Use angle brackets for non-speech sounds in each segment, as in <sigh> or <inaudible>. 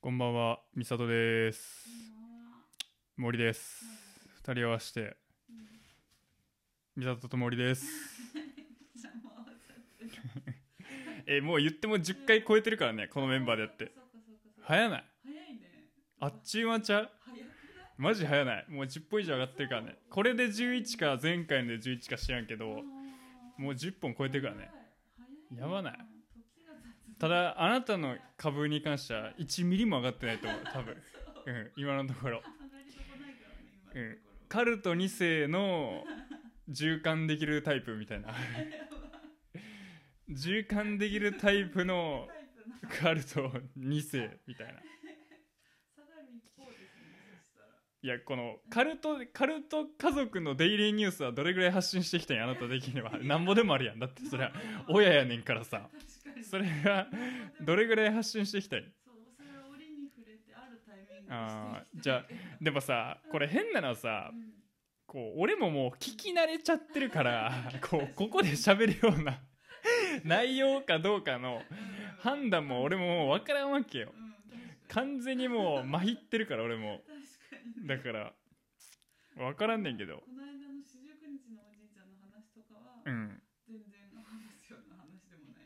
こんばんは、みさとです。森です。二人合わせて、みさとと森です。<laughs> え、もう言っても10回超えてるからね、このメンバーでやって。早ない早いねあっちゅう間ちゃう？マジ早ない。もう10本以上上がってるからね。これで11か、前回ので11か知らんけど、もう10本超えてるからね。早いやばないただ、あなたの株に関しては1ミリも上がってないと思う、<laughs> 多分。う。ん、今のところ。うん。カルト2世の循環できるタイプみたいな。<laughs> 循環できるタイプのカルト2世みたいな。<laughs> いやこのカルトカルト家族のデイリーニュースはどれぐらい発信してきたんやあなた的には。なんぼでもあるやん。だってそれは親やねんからさそれがどれぐらい発信してきたんそうそれは折に触れてあじゃあでもさこれ変なのはさうん。こう俺ももう聞き慣れちゃってるから <laughs> こうここで喋るような内容かどうかの判断も俺ももう分からんわけよ。うん完全にもうまひってるから俺も。だから分からんねんけど。この間の四十九日のおじいちゃんの話とかはうん全然話すような話でもな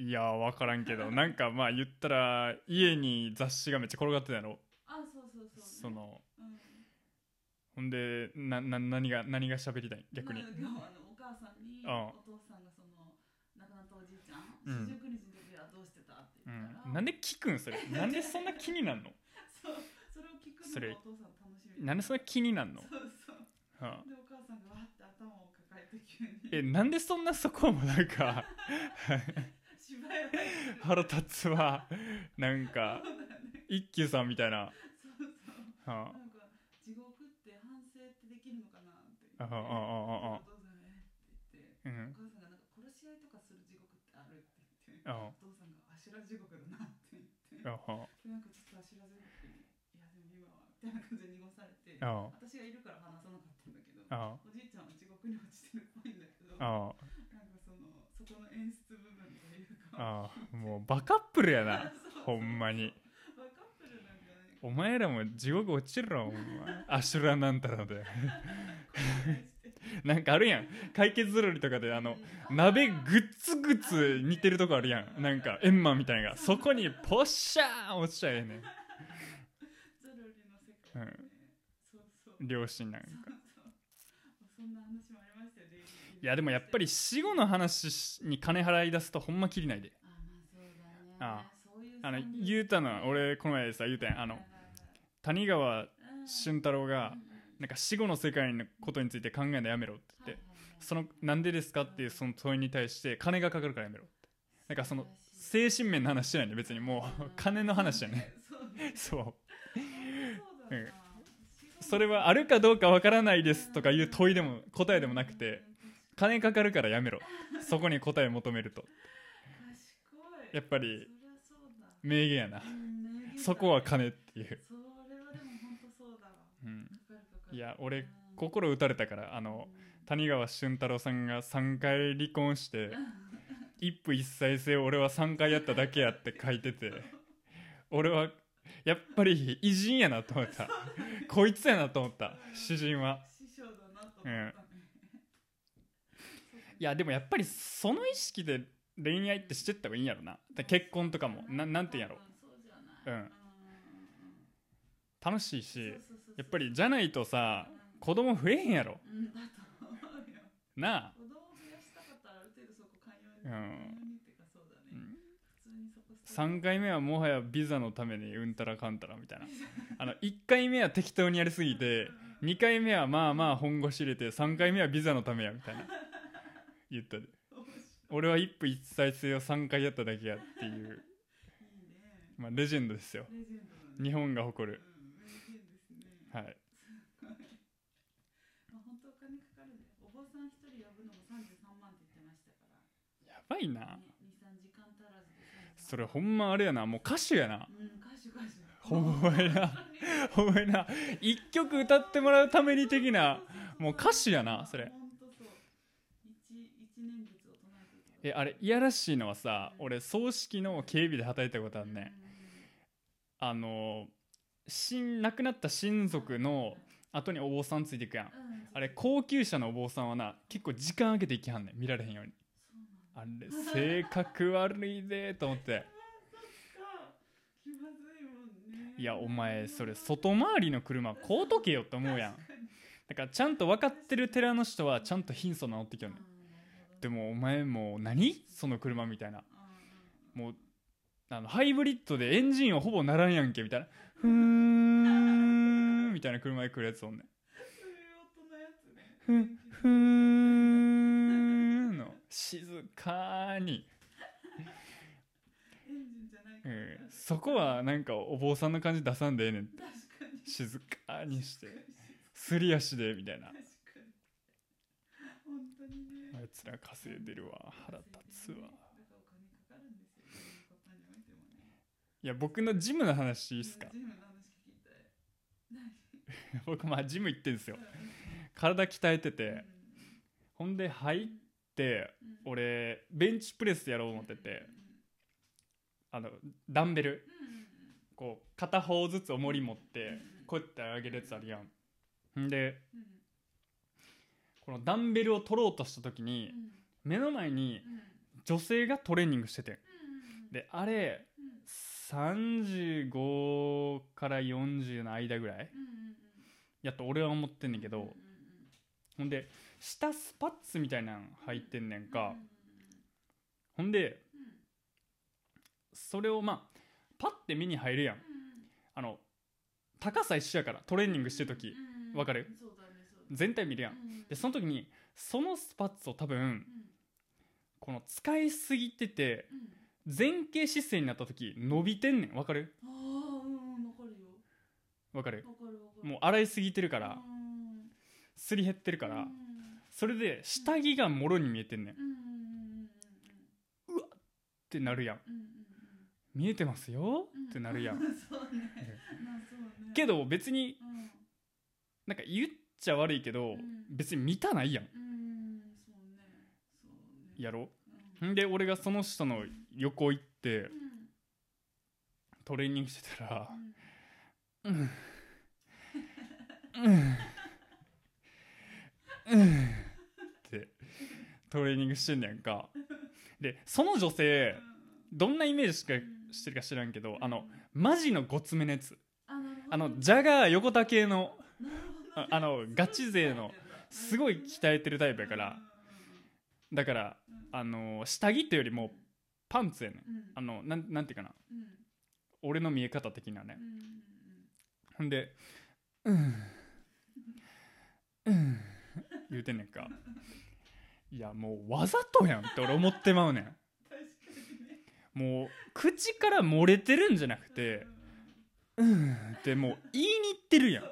いいや分からんけど。なんかまあ言ったら家に雑誌がめっちゃ転がってたやろ。あそうそうそう。そのうん。ほんでなな何が何が喋りたい逆に。まああのお母さんにお父さんがその亡くなったおじいちゃんうん四十九日の時はどうしてたってう言ったら、ん。なんで聞くんそれ？なんでそんな気になんの？<laughs> そうそれを聞くそれのがお父さん楽しみ。なんでそんな気になんの、そうそう。はあ。でお母さんがわって頭を抱えて急に。えなんでそんなそこもなんか <laughs> 腹立つわ。なんか一休さんみたいな、そうそう。はなんか地獄って反省ってできるのかなって言ってああああああお父さんがえって言ってうん。お母さんがなんか殺し合いとかする地獄ってあるって言ってあお父さんがあしら地獄だなって言って。あなんかちょっとあしら地獄にいやでも今はみたいな感じで濁されてあ私がいるから話さなかったんだけどあおじいちゃんは地獄に落ちてるっぽいんだけどあなんかそのそこの演出ああもうバカップルやな。ほんまに。お前らも地獄落ちるろほんまアシュラなんたらで。<laughs> <laughs> なんかあるやん。解決ゾロリとかであの鍋グッツグツ似てるとこあるやん。なんかエンマみたいな。そこにポッシャー落ちちゃええねん。ゾロリの世界ね、そうそう。両親なんか。そんな話もいやでもやっぱり死後の話に金払い出すとほんまきりないで。あまあの言うたのは俺この前さ言うたや。んあの谷川うん俊太郎がなんか死後の世界のことについて考えるのやめろって言ってそのなんでですかっていうその問いに対して金がかかるからやめろって。なんかその精神面の話じゃないね別にもう金の話やねそうね。そう。そうだな。それはあるかどうかわからないですとかいう問いでも答えでもなくて金かかるからやめろ。そこに答え求めると。やっぱり名言やな。そこは金っていう、それはでも本当そうだわ。うん、いや俺うん。心打たれたからあのうん。谷川俊太郎さんが3回離婚して <laughs> 一夫一妻制を俺は3回やっただけやって書いてて <laughs> 俺はやっぱり偉人やなと思った。こいつやなと思った。詩人は。師匠だなと思った。ねいやでもやっぱりその意識で恋愛ってしてった方がいいんやろな。で結婚とかも。ななんて言うんやろ。そうん。楽しいしやっぱりじゃないとさ子供増えへんやろ。うなあ。子供を増やしたかったらある程度そこ寛容にうん寛容にっていうかそうだね。うん。普通にそこそこ3回目はもはやビザのためにうんたらかんたらみたいな。<laughs> あの1回目は適当にやりすぎて2回目はまあまあ本腰入れて3回目はビザのためやみたいな言ったで。俺は一夫一妻制を3回やっただけやっていう、ね。まあ、レジェンドですよ。ね。日本が誇る。うんはい。<laughs> まあ本当お金かかるね。お坊さん一人呼ぶのも33万って言ってましたから。やばいな。ね23時間足らずで33それほんまあれやな。もう歌手やな。うん歌手歌手。ほんまやな。ほんまやな。一曲歌ってもらうために的な。もう歌手やなそれ本当そう一一年月を唱えあれいやらしいのはさ俺葬式の警備で働いたことあるねあのしん亡くなった親族の後にお坊さんついていくやん。うん。あれ高級車のお坊さんはな結構時間空けていきはんねん。見られへんように。あれ性格悪いでと思って。<laughs> いやお前それ外回りの車買うとけよって思うやん。だからちゃんと分かってる寺の人はちゃんと貧相な乗ってきよんねんあーなるほどでもお前もう何？その車みたいな。もうあのハイブリッドでエンジンはほぼならんやんけみたいな。ふーん。みたいな車で来るやつおんねん。そういう音のやつね。ふんふーん。の。静かに、エンジンじゃないかうらん、そこはなんかお坊さんの感じ出さんでええねん。確かに。静かにして。すり足でみたいな確かに本当にねあいつら稼い。でるわ腹立つわい。や僕のジムの話い。い。っすか僕まあジム行ってんすよ体鍛えててほんで入って俺ベンチプレスやろう思っててあのダンベルこう片方ずつ重り持ってこうやって上げるやつあるやんんでこのダンベルを取ろうとした時にうん。目の前にうん。女性がトレーニングしてて。うんであれうん35から40の間ぐらいやっと俺は思ってんねんけどほんで下スパッツみたいなん履いてんねんか。うんほんでうん。それをまあパッて目に入るやん。うんあの高さ一緒やからトレーニングしてる時。うんわかる？全体見るやん。うん。でその時にそのスパッツを多分うんこの使いすぎててうん。前傾姿勢になった時伸びてんねん。わかる？ああうんうんわかるよ。わかる？わかるわかる。もう洗いすぎてるからうん。すり減ってるからうん。それで下着がもろに見えてんねん。っうんうんうんうんてなるやん。見えてますよ？うん。ってなるやん。<laughs> そうね。まあそうね。けど別にうん。なんか言っちゃ悪いけどうん。別に見たないやん。うん。ね。ね。やろ？うん。んで俺がその人の横行ってうん。トレーニングしてたらうん。うん。<laughs> うってトレーニングしてんねやんか。でその女性どんなイメージしかしてるか知らんけどあのマジのごつめのやつ。あのジャガー横田系のあ <laughs> あのガチ勢のすごい鍛えてるタイプやから。だからあの下着ってよりもパンツやねん。あのなんなんていうかな。うん。俺の見え方的なね。ほんで「うん。うん」言うてんねんか。いやもうわざとやんって俺思ってまうねん。もう口から漏れてるんじゃなくて「うん」ってもう言いに行ってるやん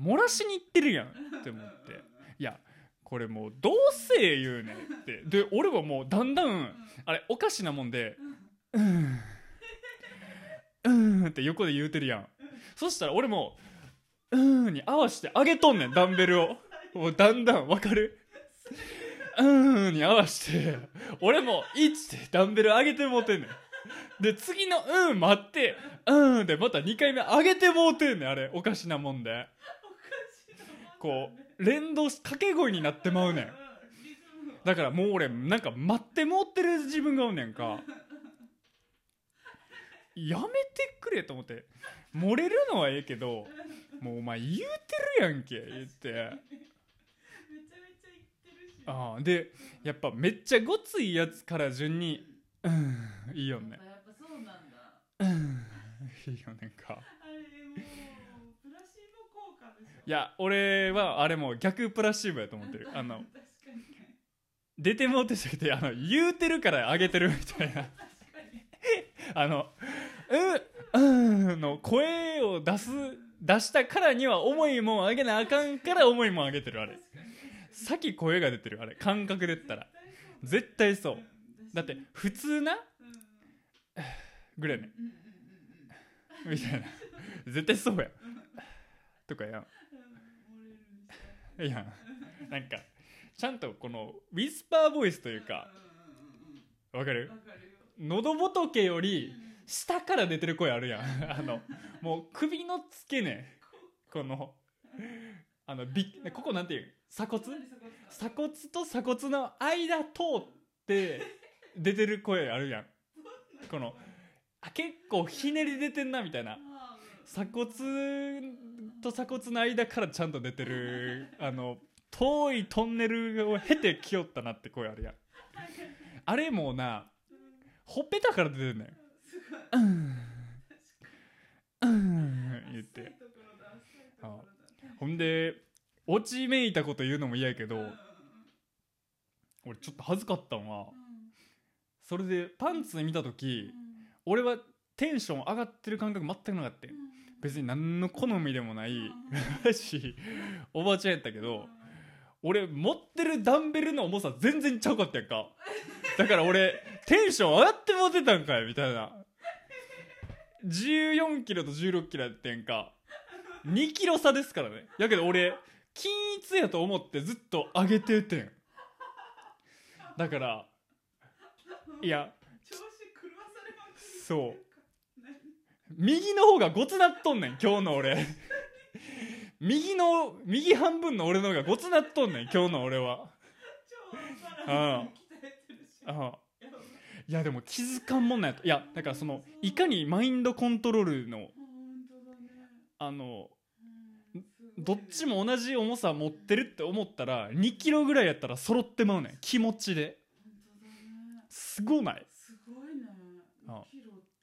漏らしに行ってるやんって思って。いやこれもうどうせ言うねんって。で俺はもうだんだんあれおかしなもんで「うん」うんって横で言うてるやん。そしたら俺も「うん」に合わして上げとんねんダンベルを。もうだんだんわかる？うんに合わして。俺も1ってダンベル上げてもうてんねん。で次の「うん」待って「うん」でまた2回目上げてもうてんねんあれ。おかしなもんで。こう連動し掛け声になってまうねん。だからもう俺なんか待ってもってる自分がおんねんか。やめてくれと思って。漏れるのはええけどもうお前言うてるやんけ言って。ああでやっぱめっちゃごついやつから順にうんいいよね。うんいいよねんかあれもうプラシーボ効果でしょいや俺はあれも逆プラシーボやと思ってる。<laughs> あの出てもうてじゃなくてあの言うてるから上げてるみたいな。あの「ううん」の声を出す出したからには重いもん上げなあかんから重いもん上げてるあれ。確かに。先声が出てるあれ。感覚で言ったら。絶対そう。うんだって普通なぐらいねみたいな。絶対そうやとかやんうん漏れるんですよいやんなんかちゃんとこのウィスパーボイスというかわかる？かるよ喉仏より下から出てる声あるやん。<laughs> あのもう首の付け根。このあのびここなんていう？鎖骨？鎖骨と鎖骨の間通って出てる声あるやん。このあ結構ひねり出てんなみたいな。鎖骨と鎖骨の間からちゃんと出てる <laughs> あの遠いトンネルを経てきよったなって声あるやん。あれもうなほっぺたから出てんねんうん。うん。言って。ほんで落ちめいたこと言うのも嫌やけど俺ちょっと恥ずかったんはそれでパンツ見た時俺はテンション上がってる感覚全くなかったよ別に何の好みでもないしおばちゃんやったけど俺持ってるダンベルの重さ全然ちゃうかったやんか。だから俺テンション上がってもてたんかいみたいな。14キロと16キロやってんか。2キロ差ですからね。やけど俺均一やと思ってずっと上げててん。だからいやそう右の方がごつなっとんねん今日の俺。右の右半分の俺の方がごつなっとんねん今日の俺は。ああいやでも気づかんもんなんやと。いやだからそのいかにマインドコントロールのあのどっちも同じ重さ持ってるって思ったら2キロぐらいやったら揃ってまうねん気持ちで。すごない？すごいね。あ2キロって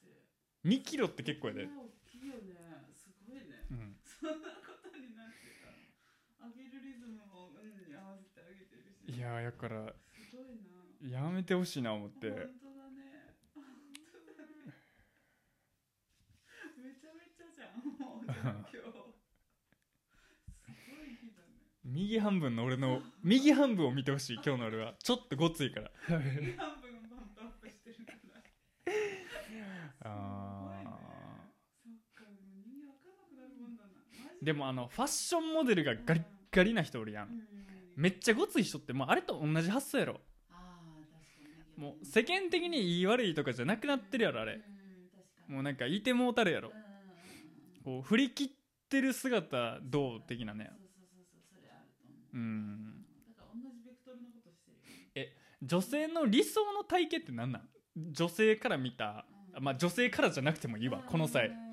2キロって結構やで、大きいよね。すごいね。うん、そんなことになってた上げるリズムもうんに合わせてあげてるし。いやーやからすごいな。やめてほしいな思って。本当だね。本当だね。めちゃめちゃじゃんもうすごい日だね。右半分の俺の <laughs> 右半分を見てほしい今日の俺は。ちょっとごついから。半分バンプアップしてるから。<laughs> あそっかでも人間わかんなくなるもんだなマジーでもあのファッションモデルがガリッガリな人おるやん。うん。めっちゃごつい人ってもうあれと同じ発想やろ。もう世間的にいい悪いとかじゃなくなってるやろあれ。もうなんかいてもうたるやろ。こう振り切ってる姿どう的なね。そうん。だから同じベクトルのことしてるよね。女性の理想の体型って何なん？女性から見たまあ女性からじゃなくてもいいわこの際。うん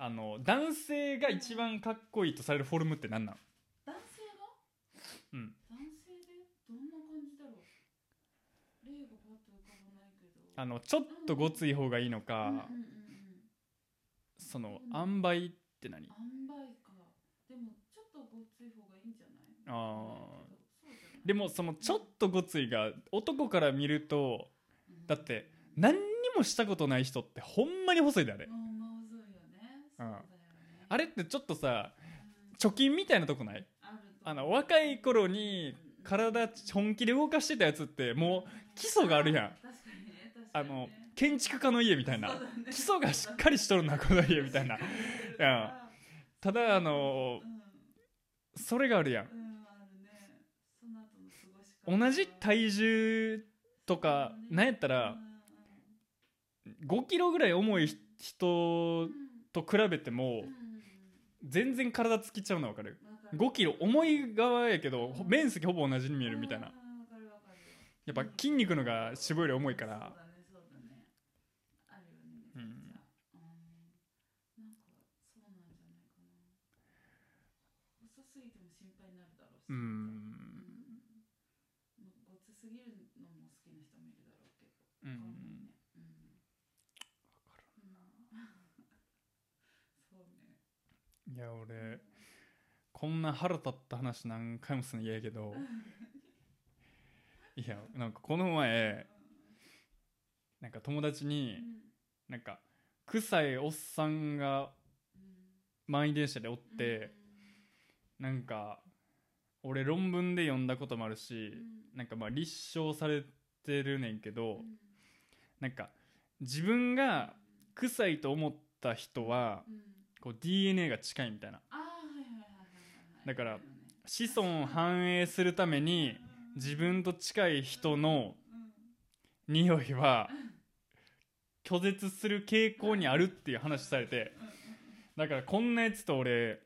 あの男性が一番かっこいいとされるフォルムって何なん男性が？うん。男性でどんな感じだろう？例がパッと浮かばないけど。あのちょっとごつい方がいいのかうんうんうんうん。その塩梅って何？塩梅か。でもちょっとごつい方がいいんじゃない？あそうじゃない？でもそのちょっとごついが男から見るとうん。だって何にもしたことない人ってほんまに細いであれ。うんうだよねあれってちょっとさうん貯金みたいなとこない？あの若い頃に体本気で動かしてたやつってもう基礎があるやん。あの建築家の家みたいな。ね。基礎がしっかりしとるなこの家みたいな。や <laughs> ただあのうんそれがあるやん。うん。同じ体重とかなんやったら5キロぐらい重い人と比べても全然体つきちゃうの分かる？5キロ重い側やけどほ面積ほぼ同じに見えるみたいな。やっぱ筋肉のが脂肪より重いから。そうだねそうだねあるよねめちゃくちゃうんなんかそうなんじゃないかな細すぎても心配になるだろうしううんんごつすぎるのも好きな人もいるだろうけどうわかんないんねうんそうねいや俺こんな腹立った話何回もするの嫌やけどいやなんかこの前なんか友達になんか臭いおっさんが満員電車でおってなんか俺論文で読んだこともあるしなんかまあ立証されてるねんけどなんか自分が臭いと思った人はこう DNA が近いみたいな。だから子孫を繁栄するために自分と近い人の匂いは拒絶する傾向にあるっていう話されて。だからこんなやつと俺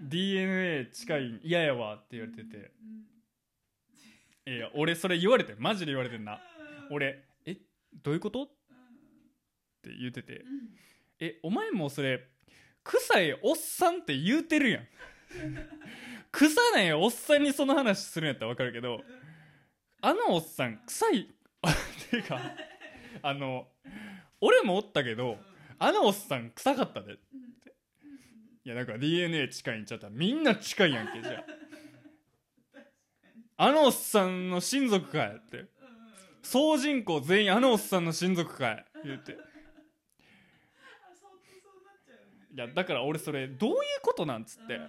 DNA 近い嫌やわって言われてて。うんいや俺それ言われてマジで言われてんな。俺えどういうこと？って言ってて。うん。えお前もうそれ臭いおっさんって言うてるやん臭ないおっさんにその話するんやったら分かるけどあのおっさん臭いっていうかあの俺もおったけどあのおっさん臭かったで。いやだから DNA 近いんちゃった？みんな近いやんけじゃああのおっさんの親族かいって総人口全員あのおっさんの親族かい言ってあそうそうなっちゃうよねいやだから俺それどういうことなんつって。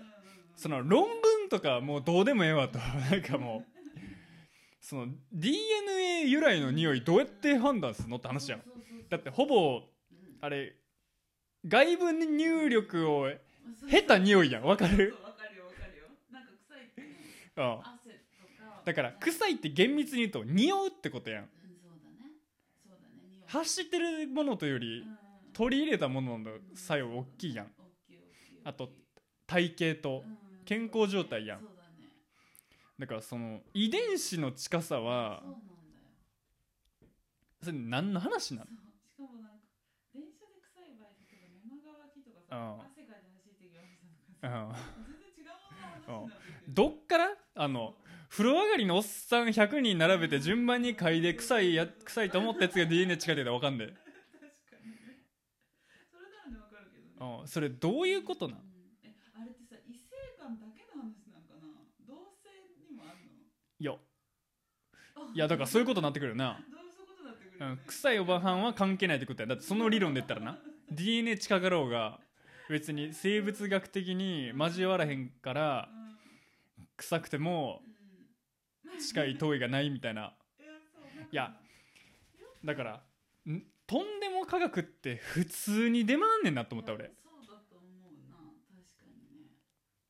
その論文とかもうどうでもええわと。<laughs> なんかもう。その DNA 由来の匂いどうやって判断するのって話やん。そうそうそうだってほぼうん。あれ外部入力をそう下手匂いやん。わかる？わかるよわかるよ。なんか臭いって汗とか。だから臭いって厳密に言うと匂うってことやん。うんそうだね。そうだね発してるものというよりうんうん取り入れたものの作用大きいやん。あと体型とうん健康状態やん。だからその遺伝子の近さはそれ何の話なのしかもなんか電車で臭い場合生乾きとかうんさ汗かいて走ってどっから？あの風呂上がりのおっさん100人並べて順番に嗅いで臭いや臭いと思ったやつが DNA 近いって分かんね確かにねそれならねわかるけどねえうん。それどういうことなんうん。えあれってさ異性間だけの話なんかな？同性にもあるの？いや。いやだからそういうことになってくるよな、<laughs> どうん。臭いおばはんは関係ないってことや。だってその理論で言ったらな。<laughs> DNA 近かろうが別に生物学的に交わらへんから臭くてもうん。うん近い遠いがないみたいな。<laughs> いや。だからん？とんでも科学って普通に出回んねんなと思った俺。そうだと思うな。確かにね。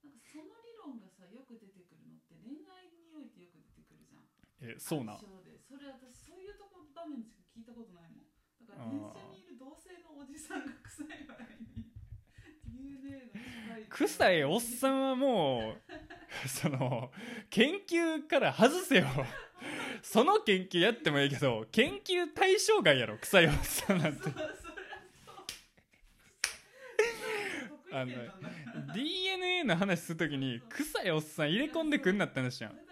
なんかその理論がさよく出てくるのって恋愛においてよく出てくるじゃん。えそうな。それ私そういうとこ場面しか聞いたことないもん。だから電車にいる同性のおじさんが臭い場合に。臭いおっさんはもう <laughs> その研究から外せよその研究やってもいいけど研究対象外やろ臭いおっさんなんて。あの DNA の話するときに臭いおっさん入れ込んでくんなって話じゃん。多分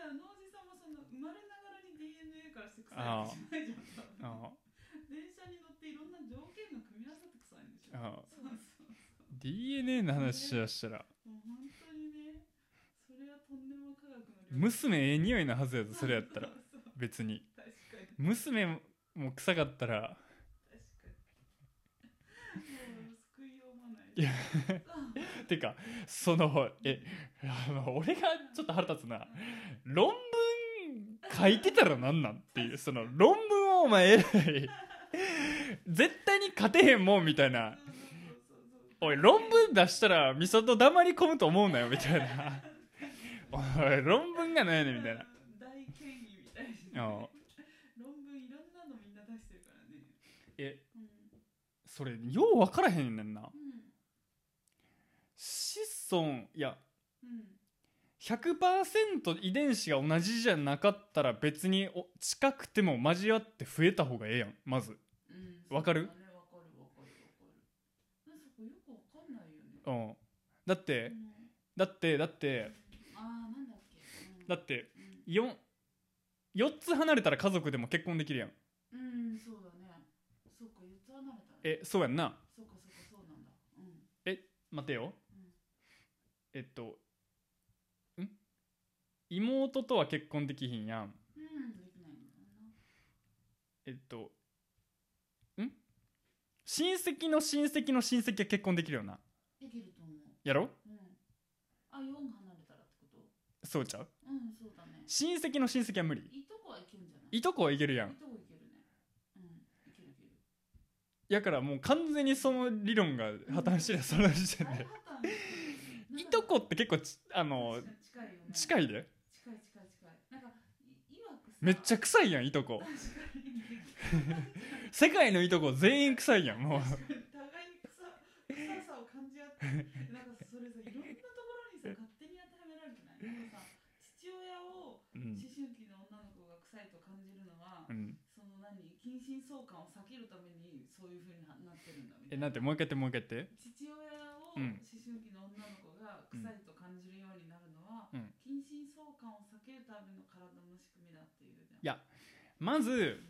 あ電車に乗っていろんな条件が組み合わさって臭いんでしょあそうそうそう DNA の話しだしたらもう本当にねそれはとんでも科学の娘ええ匂いのはずやぞそれやったら別に。娘も臭かったら。いようもない。いや。てかそのえあの俺がちょっと腹立つな。論文書いてたらなんなんっていう。その論文をお前偉い。絶対に勝てへんもんみたいな。おい論文出したら美里黙り込むと思うなよみたいな。<laughs> おい論文がないねんみたいなあな論文いろんなのみんな出してるからね。えうん。それよう分からへんねんな。うん。子孫いやうん。100%遺伝子が同じじゃなかったら別にお近くても交わって増えた方がええやん。まず。うん。わかる？ねわかるわかるわかる。なんかそこよくわかんないよね。うん。だってうん。だってだってああなんだっけ。うん。だってうん 4, 4つ離れたら家族でも結婚できるやん。うんそうだね。そうか四つ離れたら。えそうやんな。そうかそうかそうなんだ。うん。待てよ。うん。えっとん？妹とは結婚できひんやん。うんできないんだな。えっとん？親戚の親戚の親戚は結婚できるよな。できると思う。やろ？うん。あ四離れたらってこと？そうちゃう？うんそうだね。親戚の親戚は無理。いとこはいけるんじゃない？いとこはいけるやん。いとこいけるね。うんいけるいける。やからもう完全にその理論が破綻してるその時点で。大破綻いとこって結構ちあの近いよね。近いで。近い近い近い。なんかいいわくさめっちゃ臭いやんいとこ。確かに。世界のいいとこ全員臭いやんもう。互いに臭臭さを感じ合ってなんかそれさいろんなところにさ勝手に当てはめられてないでもさ父親をうん思春期の女の子が臭いと感じるのは、うんその何近親相関を避けるためにそういうふうになってるんだみたえいな。なんてもう一回やってもう一回やって。父親をうん。思春期の女の子が臭いと感じるようになるのは、うん。近親相関を避けるための体の仕組みだっていうじゃん。いやまず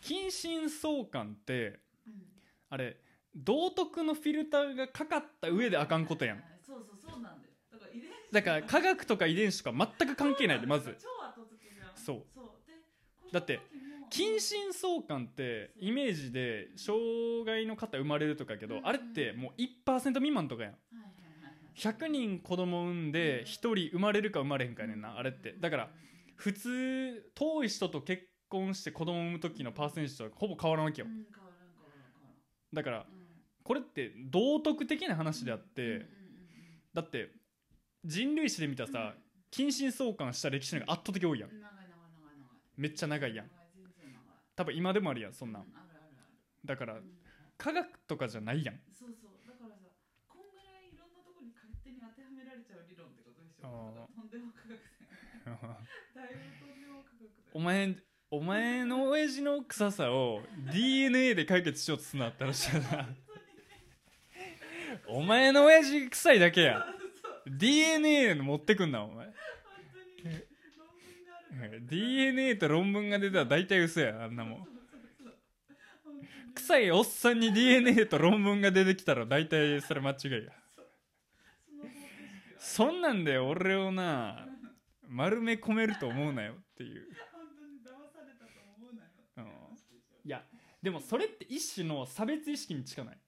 近親相関ってうん。うんあれ道徳のフィルターがかかった上であかんことやん。はいはいそうそうそうなんだよ。だから遺伝子だから科学とか遺伝子とか全く関係ないでまず。そう。だって近親相関ってイメージで障害の方生まれるとかやけどあれってもう1%未満とかやん。はいはいはいはい。100人子供産んで1人生まれるか生まれへんかやねんなあれって。だから普通遠い人と結婚して子供産む時のパーセンテージとほぼ変わらんわけよ。だからこれって道徳的な話であってだって人類史で見たらさ近親相関した歴史が圧倒的多いやん。めっちゃ長いやん多分今でもあるやんそんなん。うあるあるある。だからうん。科学とかじゃないやん。そうそう。だからさこんぐらいいろんなところに勝手に当てはめられちゃう理論ってことでしょ。だからとんでも科学だよねだい <laughs> ぶとんでも科学。だよお前お前の親父の臭さを DNA で解決しようとすんなって話だな。<laughs> お前の親父臭いだけや。DNA 持ってくんなお前。本当に DNA と論文が出たら大体嘘やあんなもん。臭いおっさんに DNA と論文が出てきたら大体それ間違いや。そんなんで俺をな丸め込めると思うなよっていう、いやでもそれって一種の差別意識に近ない？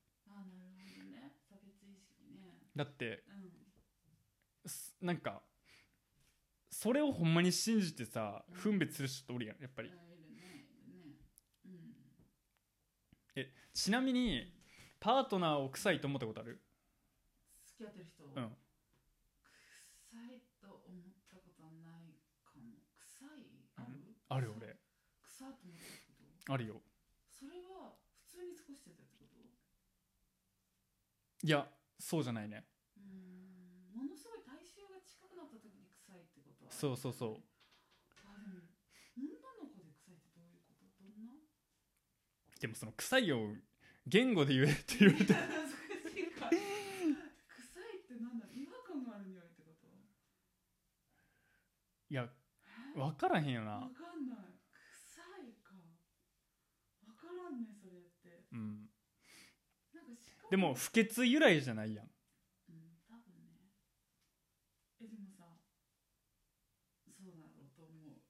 だってなんかそれをほんまに信じてさ分別する人っておるやんやっぱり。えちなみにパートナーを臭いと思ったことある？付き合ってる人、うん。臭いと思ったことはないかも。臭いある、あるよ俺。臭いと思ったこと？あるよ。それは普通に過ごしてたってこと？いやそうじゃないねうーんものすごい体臭が近くなった時に臭いってことはそうそうそう。あでも女の子で臭いってどういうこと？どんな？でもその臭いを言語で言えって言われて。<laughs> いか。臭いってなんだろう？違和感がある匂いってこと？いやえ分からへんよわなかんない。臭いか。わからんねそれって。うん。でも不潔由来じゃないやん多分ねえでもさそうだろうと思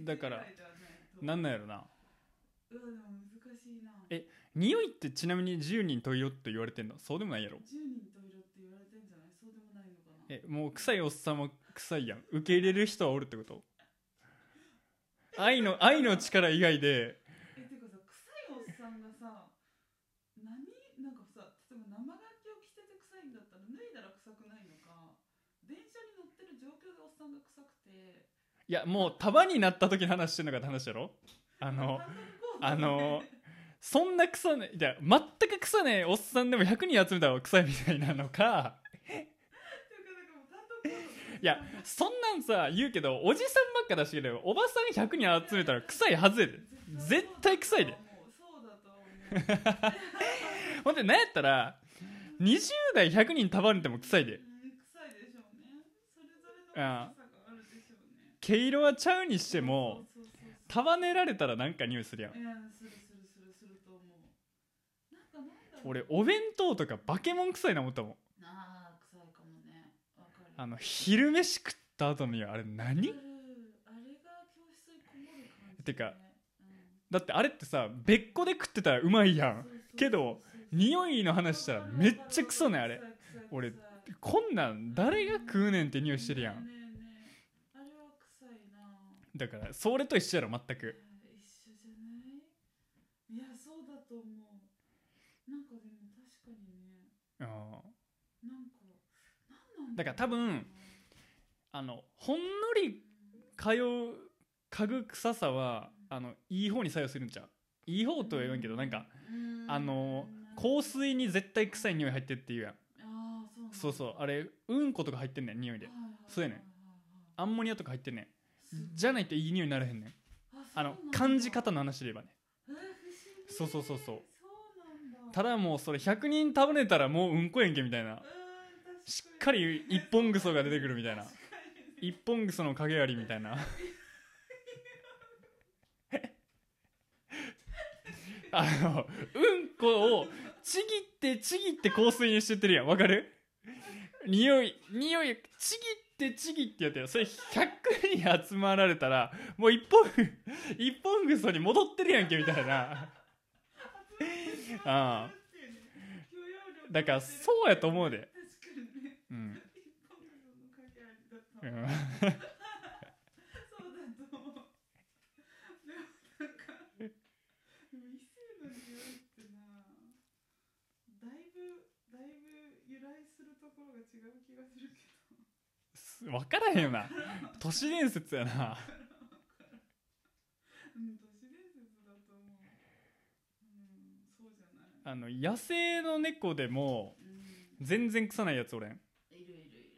だからなんなんやろな。うわでも難しいな。え匂いってちなみに10人問いよって言われてんの？そうでもないやろ。10人と色って言われてんじゃない？そうでもないのかな？えもう臭いおっさんも臭いやん。受け入れる人はおるってこと？<laughs> 愛の愛の力以外で。えてかさ臭いおっさんがさ何なんかさ例えば生楽器を着てて臭いんだったら脱いだら臭くないのか電車に乗ってる状況でおっさんが臭くていやもう束になった時の話してんのかって話やろ？あのあのそんな臭ねいや全く臭ねえおっさんでも100人集めたら臭いみたいなのか。いやそんなんさ言うけどおじさんばっか出してるおばさん100人集めたら臭いはずやで。絶対臭いで。ほんでなんやったら20代100人束ねても臭いで。うん臭いでしょうね。それぞれの臭毛色はちゃうにしても束ねられたらなんか匂いするやん。いやするするするすると思う。なん俺お弁当とかバケモン臭いな思ったもん。ああ臭いかもね。わかる。あの昼飯食った後にあれ何？あれが教室にこもる感じ、ね、てかうん。だってあれってさ別個で食ってたらうまいやん。けど匂いの話したらめっちゃクソねあれ。俺こんなん誰が食うねんって匂いしてるやんねえねえねえあれは臭いなだからそれと一緒やろ全く。一緒じゃないいやそうだと思う。なんかでも確かにね。うんなんかなんなんだから多分あのほんのり通う嗅ぐ臭さはあのいい方に作用するんちゃう。いい方とは言わんけどなんかあの香水に絶対臭い匂い入ってるって言うやん。そうそうそう。あれうんことか入ってんねん匂いで。はいはいはい。そうやねん。アンモニアとか入ってんねんじゃないといい匂いにならへんねん。あの感じ方の話で言えばね。そうそうそうそう。ただもうそれ100人食べれたらもううんこやんけみたいな。しっかり一本ぐそが出てくるみたいな。一本ぐその影ありみたいな。<laughs> あのうんこをちぎってちぎって香水にしてってるやん。わかる？匂い匂いちぎってちぎってやってるそれ100人集まられたらもう一本 <laughs> 一本ぐそに戻ってるやんけみたいな。ああだからそうやと思うで。うん、そうだと思うでもなんかでも異性の匂いってなだいぶだいぶ由来するところが違う気がするけど分からへんよな。都市伝説やな。うん都市伝説だと思う。うんそうじゃない。あの野生の猫でもうん。全然臭ないやつおれん。いるいるいるいる。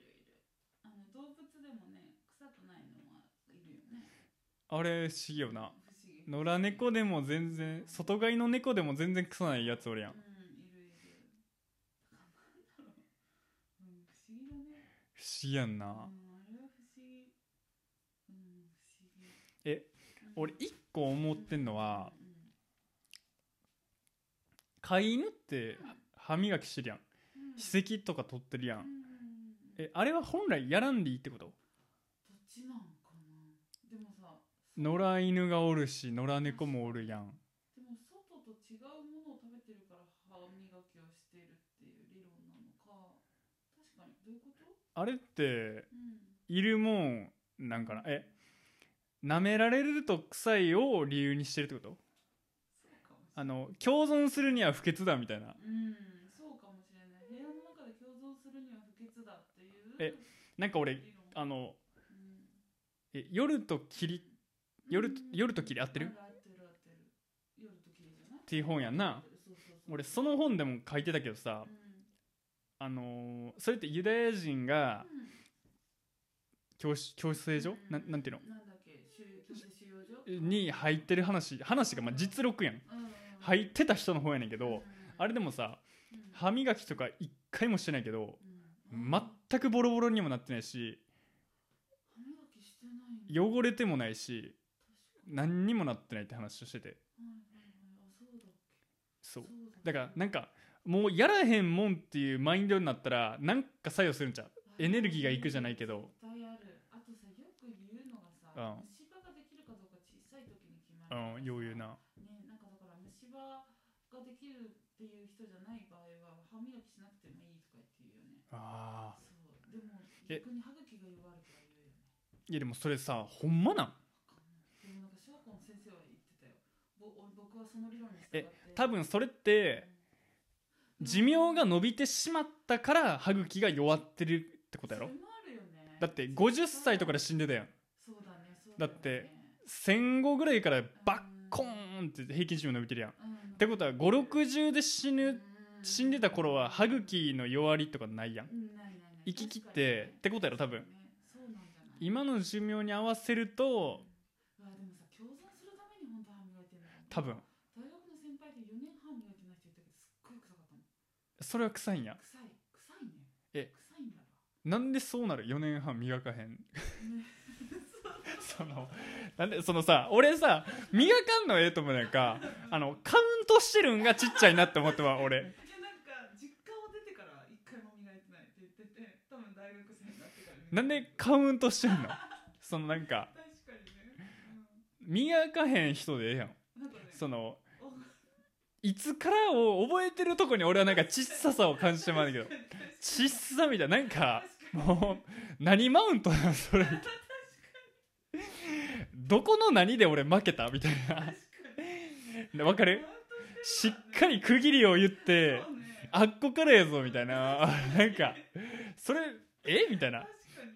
あの動物でもね臭くないのはいるよね。あれ不思議よな。不思議。野良猫でも全然外飼いの猫でも全然臭ないやつおるやんうんいるいるなんだろう、うん、不思議だね不不思議うん不思議。え俺一個思ってんのは飼い犬って歯磨きしてるやん。うん。歯石とか取ってるやん。えあれは本来やらんでいいってこと？どっちなんかな。でもさ野良犬がおるし野良猫もおるやんでも外と違うものを食べてるから歯磨きをしているっていう理論なのか確かにどういうことあれってうん。いるもんなんかな？え舐められると臭いを理由にしてるってこと？あの共存するには不潔だみたいな。うんそうかもしれない。部屋の中で共存するには不潔だっていうえなんか俺あのうん。え夜と霧夜うん。夜と霧合ってる？合ってい？う本やんな。俺その本でも書いてたけどさうんあのーそれってユダヤ人がうん教師教室所ななんていうの？に入ってる話。話がまあ実録やん。入ってた人の方やねんけどうんあれでもさうん。歯磨きとか一回もしてないけどうん。全くボロボロにもなってないし歯磨きしてないんだ汚れてもないし何にもなってないって話をしてて。そうだからなんかもうやらへんもんっていうマインドになったらなんか作用するんちゃう？エネルギーがいくじゃないけど。絶対ある。あとさよく言うのがさ、うん。虫歯ができるかどうか小さい時に決まうんる余裕な。ねなんかだから虫歯ができるっていう人じゃない場合は歯磨きしなくてもいいとか言ってよね。あそう。でもえ。逆に歯茎が弱るから言うよね。ーいやでもそれさほんまなん？でもなんか小学校の先生は言ってたよ。ぼお僕はその理論に従え多分それって寿命が伸びてしまったから歯茎が弱ってるってことやろ？だって50歳とかで死んでたやん。そうだねそうだよね。だって戦後ぐらいからバッコーンって平均寿命伸びてるやん。っうん。てことは560で死ぬうん死んでた頃は歯茎の弱りとかないやん。生き切ってってことやろ多分。今の寿命に合わせると多分大学の先輩で4年歯磨いてない人いたけどすっごい臭かったもんそれは臭いんや。臭い。臭いね。え臭いんだわなんでそうなる？4年半磨かへん。ね <laughs> そのなんでそのさ俺さ磨かんのええと思うやんか。あのカウントしてるんがちっちゃいなって思っては俺。なんか実家を出てから一回も磨いてないって言ってて多分大学生になってから磨いてなんでカウントしてんの？そのなんか確かにね、磨かへん人でええやん。ねそのおいつからを覚えてるとこに俺はなんか小ささを感じてまうんだけど。小さみたいななんかもう何マウントなの？それ。どこの何で俺負けた？みたいな。わかる？しっかり区切りを言ってあっこからやぞみたいな。なんかそれえ？みたいな。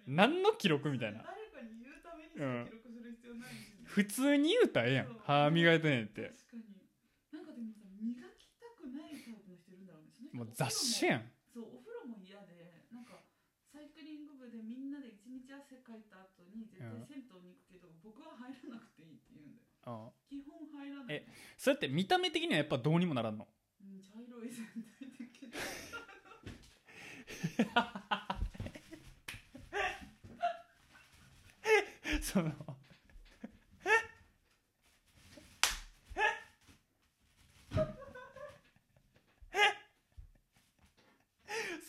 何の記録みたいな。うためにしか記録する必要ないしね、普通に言うたらええやん。歯磨いてねんって確かにもう雑誌やん。そうお風呂も嫌でなんかサイクリング部でみんなで一日汗かいた後に絶対うん銭湯に行くけど、僕は入らなくていいって言うんだよ。あ基本入らない。えそれって見た目的にはやっぱどうにもならんの？うん茶色い全体的にその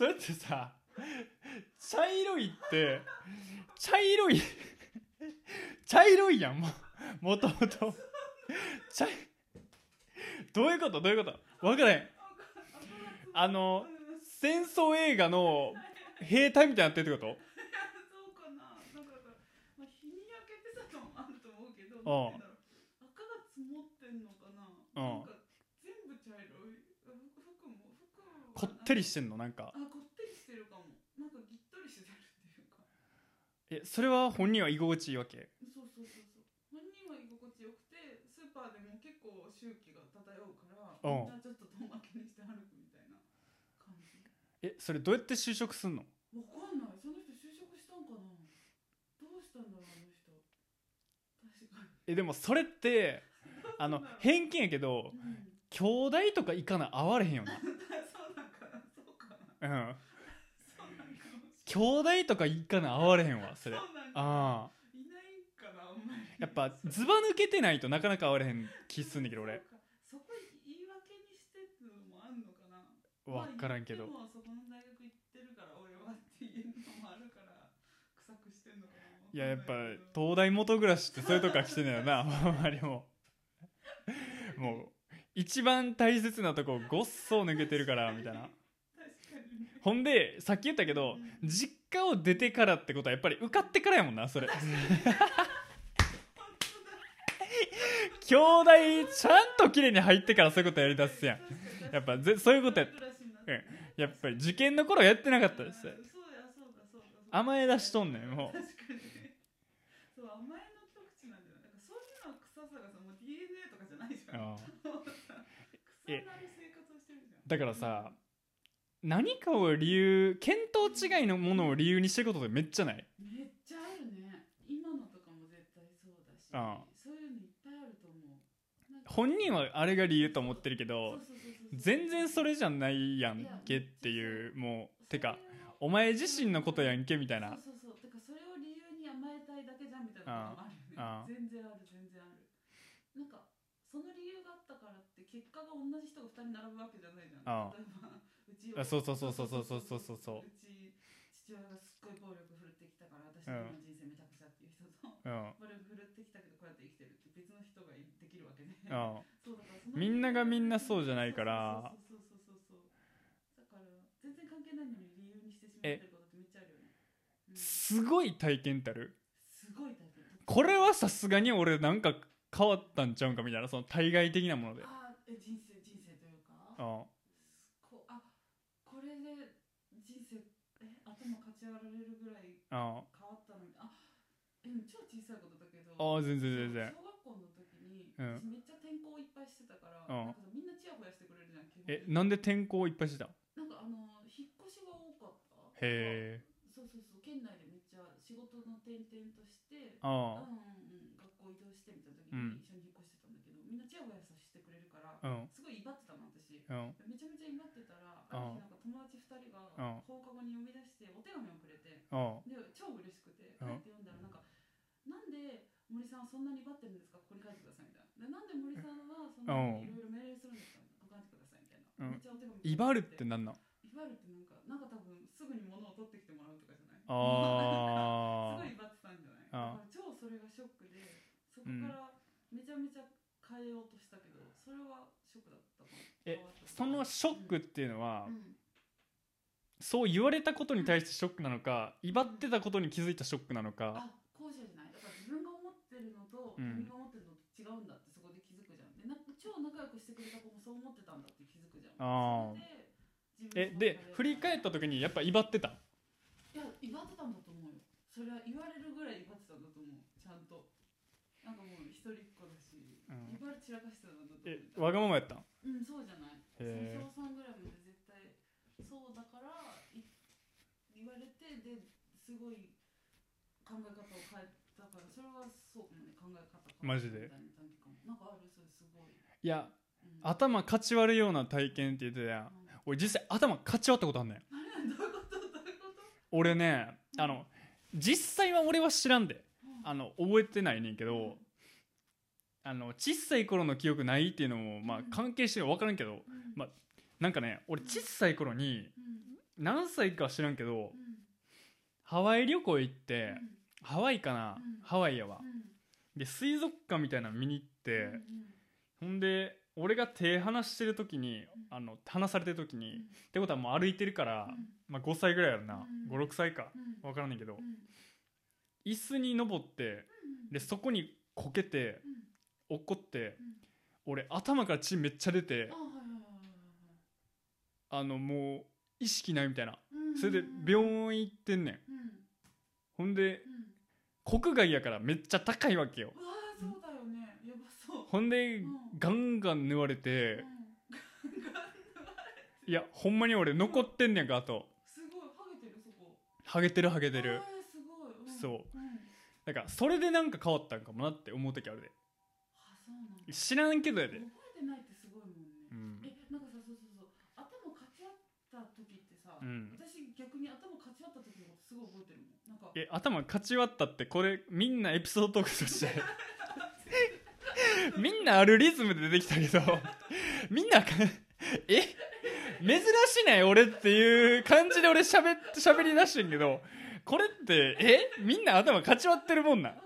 それってさ茶色いって茶色い茶色いやんももともと茶いどういうこと？どういうこと？分からへん。あの戦争映画の兵隊みたいになってるってこと？そうかな。なんかだから、まあ、日に焼けてたのもあると思うけど赤が積もってんのかな？ああなんか全部茶色い服服も服はこってりしてんの？なんか。あこってりしてるかも。なんかぎっとりしてるっていうか。えそれは本人は居心地いいわけ？そうそうそうそう。本人は居心地よくてスーパーでも結構周期が漂うからうん。みんなちょっと遠巻きにして歩くみたいな感じ。えそれどうやって就職すんの？わかんない。その人就職したんかな？どうしたんだろうあの人。確かに。えでもそれってあの偏見やけどうん。兄弟とかいかな合われへんよなそうなんかなそうかなうん。兄弟とかいかな合われへんわ。それ。そうなんかああ。いないかなあんまり。やっぱずば抜けてないとなかなか合われへん気すんだけど俺。そこ言い訳にしてのもあんのかな。分からんけど。まあ、言ってもそこの大学行ってるから俺はっていうのもあるから臭くしてんのかな。いややっぱ東大元暮らしってそういうとこから来てんだよな <laughs> ほんまにもう。もう一番大切なとこごっそ抜けてるからみたいなほんでさっき言ったけど実家を出てからってことはやっぱり受かってからやもんなそれ。兄弟ちゃんと綺麗に入ってからそういうことやりだすやん。やっぱぜそういうことやっうん。やっぱり受験の頃やってなかったです。甘え出しとんねんもう。確かに。ねそう甘えのなんじゃないなんかそういうのは臭さがさもう DNA とかじゃないじゃん。<laughs> だからさ何かを理由見当違いのものを理由にしてることってめっちゃない？めっちゃあるね。今のとかも絶対そうだしああ。そういうのいっぱいあると思う。本人はあれが理由と思ってるけそど全然それじゃないやんけっていうもうてかお前自身のことやんけみたいな。そうそうそう。てかそれを理由に甘えたいだけじゃんみたいなこともあるよね。全然ある全然ある。なんかその理由があったからって結果が同じ人が2人並ぶわけじゃないじゃん。ああ。例えばうちあそうそうそうそうそうそうそうそう。そううち父親がすっごい暴力振るってきたから私の人生めちゃくちゃっていう人とうん。暴力振るってきたけどこうやって生きてるって別の人がいできるわけねうん。そうだからみんながみんなそうじゃないから。そうそうそうそうそうだから全然関係ないのに理由にしてしまってることってめっちゃあるよね、うん、すすごい体験ってある？ごい大変これはさすがに俺なんか変わったんちゃうんかみたいなその対外的なもので。あーえ人生人生というか？うんこあこれで人生えち割られるぐらいうん変わったのに。あえ超小さいことだけどああ全然全然。小学校の時に、うん。私めっちゃ転校いっぱいしてたから、うん。なんかさみんなチヤホヤしてくれるじゃんえなんで転校いっぱいしてた？なんかあの引っ越しが多かったへえ。そうそうそう県内でめっちゃ仕事の転々としてああ。うんうんうん学校移動してみた時うん。に一緒に引っ越してたんだけど、みんなチヤホヤさせてくれるから、うん。すごい威張ってたの私。うん。めちゃめちゃ威張ってたらうんある日なんか友達2人がうん放課後に呼び出してお手紙をくれてうん。で超嬉しくてうん。帰って読んだらなんかなんで森さんはそんなに威張ってるんですか？ここに書いてくださいみたいな。でなんで森さんはそんなにいろいろ命令するんですか？ここ書いてくださいみたいな、うん。めっちゃお手紙威張るってなんなん威張るってなんかなんか多分すぐに物を取ってきてもらうとかじゃない？あ <laughs> すごい威張ってたんじゃない？あだから超それがショックでそこからめちゃめちゃ変えようとしたけどそれはえそのショックっていうのは、うん。そう言われたことに対してショックなのか威張ってたことに気づいたショックなのか。あ後者じゃない。だから自分が思ってるのとうん。君が思ってるのと違うんだってそこで気づくじゃん。でな超仲良くしてくれた子もそう思ってたんだって気づくじゃん。あえで振り返った時にやっぱ威張ってた？いや威張ってたんだと思うよ。それは言われるいん、バル散らかしてたのだと思えわがままやったん？うんそうじゃない。へー。小3ぐらいまで絶対そうだからい言われてですごい考え方を変えたからそれはそうかもね考え方マジで？なんかある？それすごい、いや、頭かち割るような体験って言ってたやん。うん。俺実際頭かち割ったことあんねん。<laughs> どういうこと？どういうこと俺ねあの実際は俺は知らんで。あの覚えてないねんけどあの小さい頃の記憶ないっていうのもまあ関係してるか分からんけどうん。まなんかね俺小さい頃にうん。何歳かは知らんけどうん。ハワイ旅行行ってうん。ハワイかなうん。ハワイやわ。うん。で水族館みたいなの見に行ってうんほんで俺が手離してる時にあの離されてる時にってことはもう歩いてるからうん。まあ5歳ぐらいやろな。うん。56歳か。うん。分からんねんけど。うん。椅子に登ってうん。でそこにこけてうん落っこってうん。俺頭から血めっちゃ出てあのもう意識ないみたいな。うん。それで病院行ってんねん。うん。ほんでうん。国外やからめっちゃ高いわけよ。うわーそうだよね。やばそう。ほんでうん。ガンガン縫われてうん。いやほんまに俺残ってんねんかあと。すごい。ハゲてるそこ。ハゲてるハゲてる。そう。うん、だからそれでなんか変わったんかもなって思う時あるで知らんけどやで。覚えてないってすごいもんね、うん。えなんかさそうそうそう。頭かち合った時ってさ、うん。私逆に頭かち合った時のことすごい覚えてるもん。なんか。え頭かち割ったってこれみんなエピソードトークとして。<laughs> みんなあるリズムで出てきたけど。<laughs> みんなかえ？珍しない俺っていう感じで俺しゃべ喋り出してんけど。これってえ？みんな頭かち割ってるもんな。ん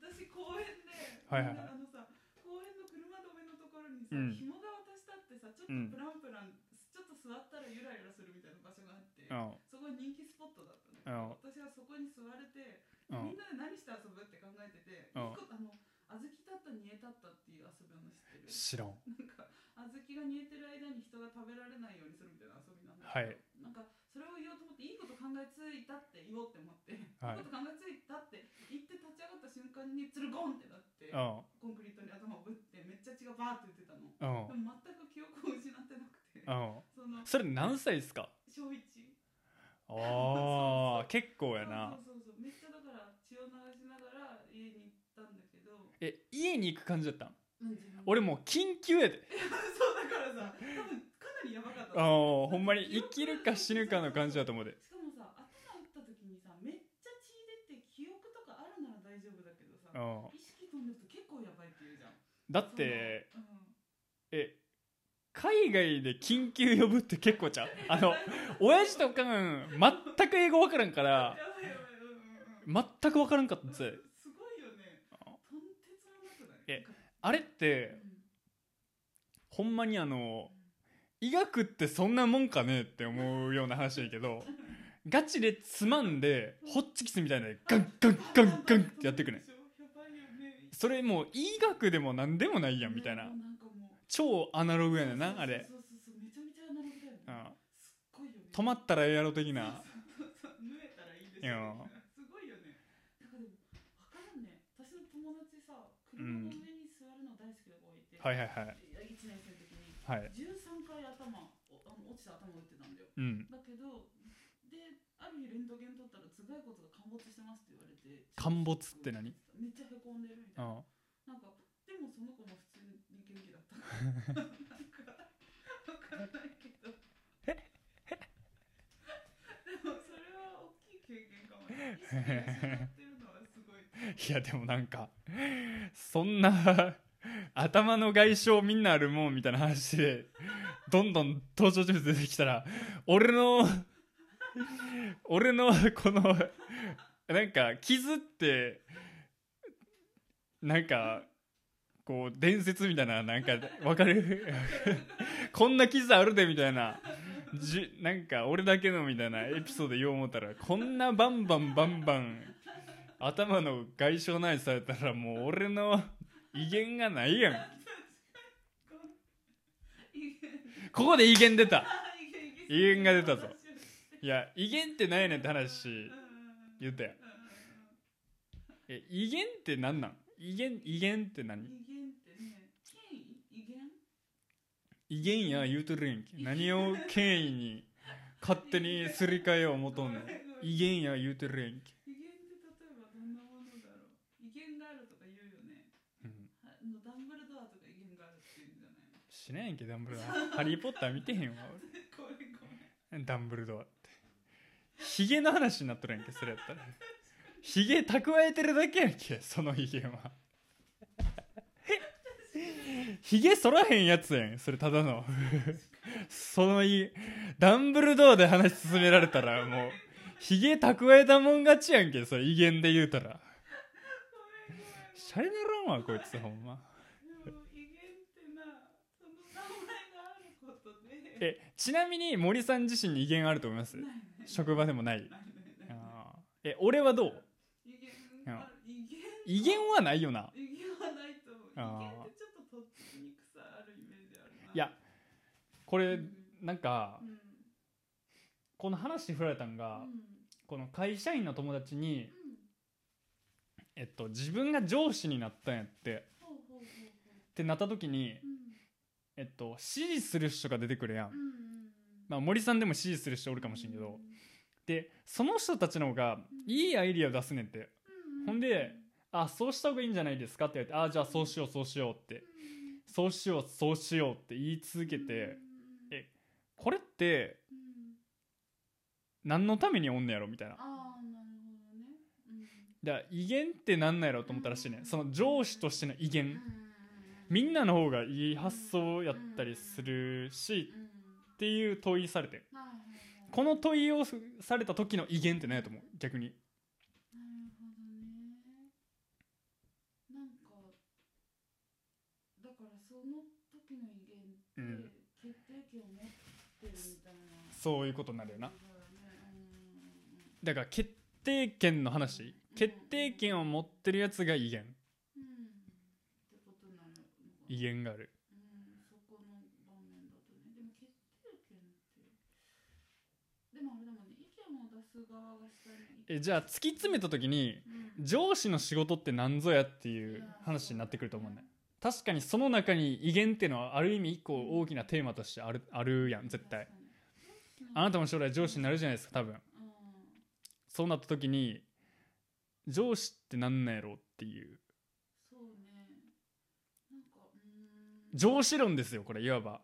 私公園で、はいはいはいあのさ公園の車止めのところにさ、うん。紐が渡したってさちょっとうん。プランプラン、ちょっと座ったらゆらゆらするみたいな場所があって、うんそこ人気スポットだったん私はそこに座れて、うんみんなで何して遊ぶって考えてて、あの小豆立った煮え立ったっていう遊びの知ってる。知らんなんか小豆が煮えてる間に人が食べられないようにするみたいな遊びなんだはいけど、なんかそれを言おうと思っていいこと考えついたって言おうって思って、はいい、いこと考えついたって言って立ち上がった瞬間につるゴンってなって、うんコンクリートに頭をぶってめっちゃ血がバーって出てたのうんでも全く記憶を失ってなくてうんそれ何歳ですか？小一。ああ結構やな。そうそうそう。めっちゃだから血を流しながら家に行ったんだけど、え家に行く感じだったん？うん、俺もう緊急やで。<laughs> そうだからさ多分かなりやばかった。ああほんまに生きるか死ぬかの感じだと思うで。しかもさ頭打った時にさめっちゃ血出て記憶とかあるなら大丈夫だけどさうん意識飛んでると結構やばいって言うじゃん。だって海外で緊急呼ぶって結構ちゃう？あの親父とかが全く英語わからんから全くわからんかったんですごいよね。えあれってうんほんまにあの医学ってそんなもんかねって思うような話やけどガチでつまんでホッチキスみたいなガンガンガンガンってやってくねそれもう医学でも何でもないやんみたいな超アナログやねんなあれそうそうそうめちゃめちゃアナログだよね。うん。すっごいよね。止まったらええやろ的な。そうそうそう縫えたらいいでしいや。ょすごいよね。だからでも分からんね。私の友達さ車の上に座るの大好きな子がいて、はいはいはい。1年生の時にはい。13回頭おあの落ちた頭打ってたんだよ。うん。だけどである日レントゲン取ったら頭蓋骨が陥没してますって言われて陥没って何？めっちゃへこんでるみたいな。うん。なんかでもその子も普気だったなんか分からないけど。でもそれは大きい経験かもね。意識失ってるのはすごい。いやでもなんかそんな頭の外傷みんなあるもんみたいな話でどんどん登場人物出てきたら俺の俺のこのなんか傷ってなんかこう伝説みたいななんかわかる？<laughs> こんな傷あるでみたいな。じなんか俺だけのみたいなエピソード言おう思ったらこんなバンバンバンバン頭の外傷ないされたらもう俺の威厳がないやん。ここで威厳出た。威厳が出たぞ。いや威厳って何やねんって話言ったやん。え威厳って何なん？威厳威厳って何？威厳ってね権威？威厳？威厳や言うとるやんけ。何を権威に勝手にすり替えよう思とんねんごめ威厳や言うてるやんけ、威厳って例えばどんなものだろう？威厳があるとか言うよね。うん、あのダンブルドアとか威厳があるって言うんじゃないの？知らんやんけダンブルドア。ハリー・ポッター見てへんわ。<laughs> ごめんごめん。俺ダンブルドアって。ヒゲの話になっとるやんけそれやったらヒゲ蓄えてるだけやんけその威厳は。ヒゲ剃らへんやつやんそれただの。そのいダンブルドアで話進められたらもうヒゲ蓄えたもん勝ちやんけそれ威厳で言うたら。シャレならんわこいつほんま。えちなみに森さん自身に威厳あると思います？職場でもない。え俺はどう？威厳はないよな。威厳はないと思う。威厳ってちょっととっつきにくさあるイメージあるな。いやこれうん。なんかうん。この話振られたんがうん。この会社員の友達に、うん。えっと、自分が上司になったんやって。ってなった時に、うん。えっと、支持する人が出てくるやん、まあ、森さんでも支持する人おるかもしれんけど、うんでその人たちの方がいいアイディアを出すねんって。うん。ほんであそうした方がいいんじゃないですか？って言われてあじゃあそうしようそうしようって。そうしようそうしようって言い続けてえこれってうん。何のためにおんねやろ？みたいな。ああなるほどね。うん。だから威厳ってなんなんやろと思ったらしいね。その上司としての威うん厳みんなの方がいい発想やったりするしうん。っていう問いされて。この問いをされた時の威厳って何やと思う？逆になるほどねなんかだからその時の威厳って、うん決定権を持ってるみたいなそういうことになるよな。だから決定権の話。決定権を持ってるやつが威厳。威厳がある。えじゃあ突き詰めた時にうん。上司の仕事って何ぞやっていう話になってくると思うね。確かにその中に威厳っていうのはある意味一個大きなテーマとしてあるあるやん絶対あなたも将来上司になるじゃないですか多分。うんそうなった時に上司ってなんなんやろっていう。上司論ですよこれいわば。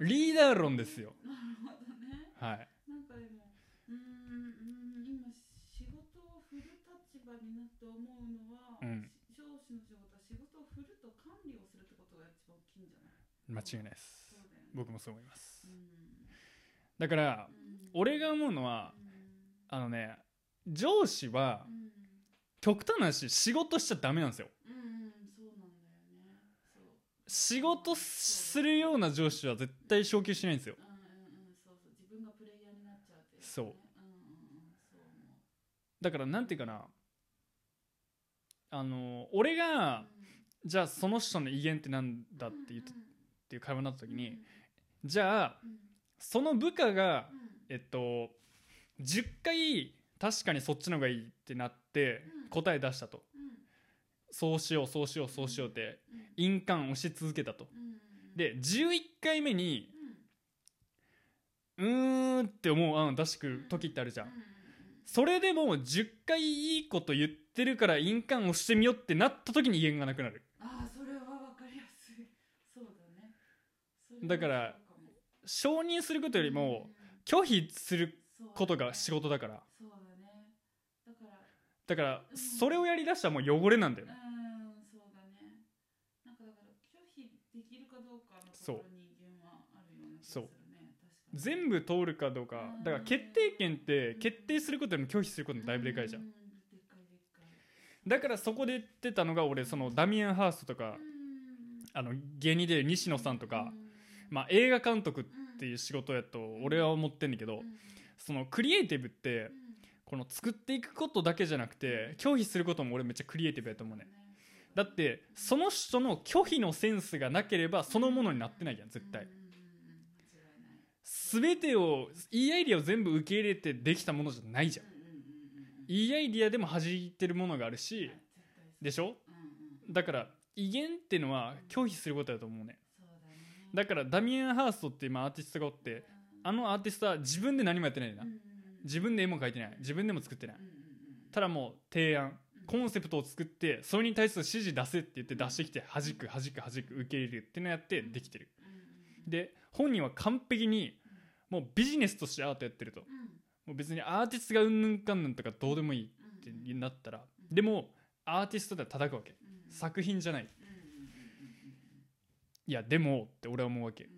リーダー論ですよ。なるほどね。はい。なんかでもうーんうーん今仕事を振る立場になって思うのは、うん。し上司の仕事は仕事を振ると管理をするってことが一番大きいんじゃない？間違いないです。ね。僕もそう思います。うんだから俺が思うのはあのね上司は極端な話仕事しちゃダメなんですよ。仕事するような上司は絶対昇給しないんですよ。そう。そう自分がプレイヤーになっちゃってそうだからなんていうかなあの俺がじゃあその人の威厳ってなんだって言ってっていう会話になった時にじゃあその部下がうん。えっと10回確かにそっちの方がいいってなってうん。答え出したと。うん。そうしようそうしようそうしようってうん。印鑑押し続けたと。で11回目にうーんって思う案を出してくる時ってあるじゃん。それでも10回いいこと言ってるから印鑑押してみようってなった時に威厳がなくなる。ああそれはわかりやすい。そうだね。だから承認することよりも拒否することが仕事だから。だからそれをやりだしたらもう汚れなんだよそうそう。全部通るかどうかだから決定権って決定することよりも拒否することもだいぶでかいじゃん。だからそこで言ってたのが俺そのダミアン・ハーストとかうん。あの芸人で西野さんとかうんまあ映画監督っていう仕事やと俺は思ってんだけどうん。そのクリエイティブってうん。この作っていくことだけじゃなくて拒否することも俺めっちゃクリエイティブやと思うねだってその人の拒否のセンスがなければそのものになってないやん絶対。全てをいいアイディアを全部受け入れてできたものじゃないじゃん。いいアイディアでも弾いてるものがあるしでしょ？だから威厳ってのは拒否することだと思うねだからダミアン・ハーストっていうまあアーティストがおってあのアーティストは自分で何もやってないな自分で絵も描いてない。自分でも作ってない。ただもう提案。うんコンセプトを作ってそれに対する指示出せって言って出してきて弾く弾く弾く受け入れるっていうのをやってできてる。で本人は完璧にもうビジネスとしてアートやってると。うん。もう別にアーティストがうんぬんかんぬんとかどうでもいいってなったらでもアーティストでは叩くわけ。うん。作品じゃないいやでもって俺は思うわけ。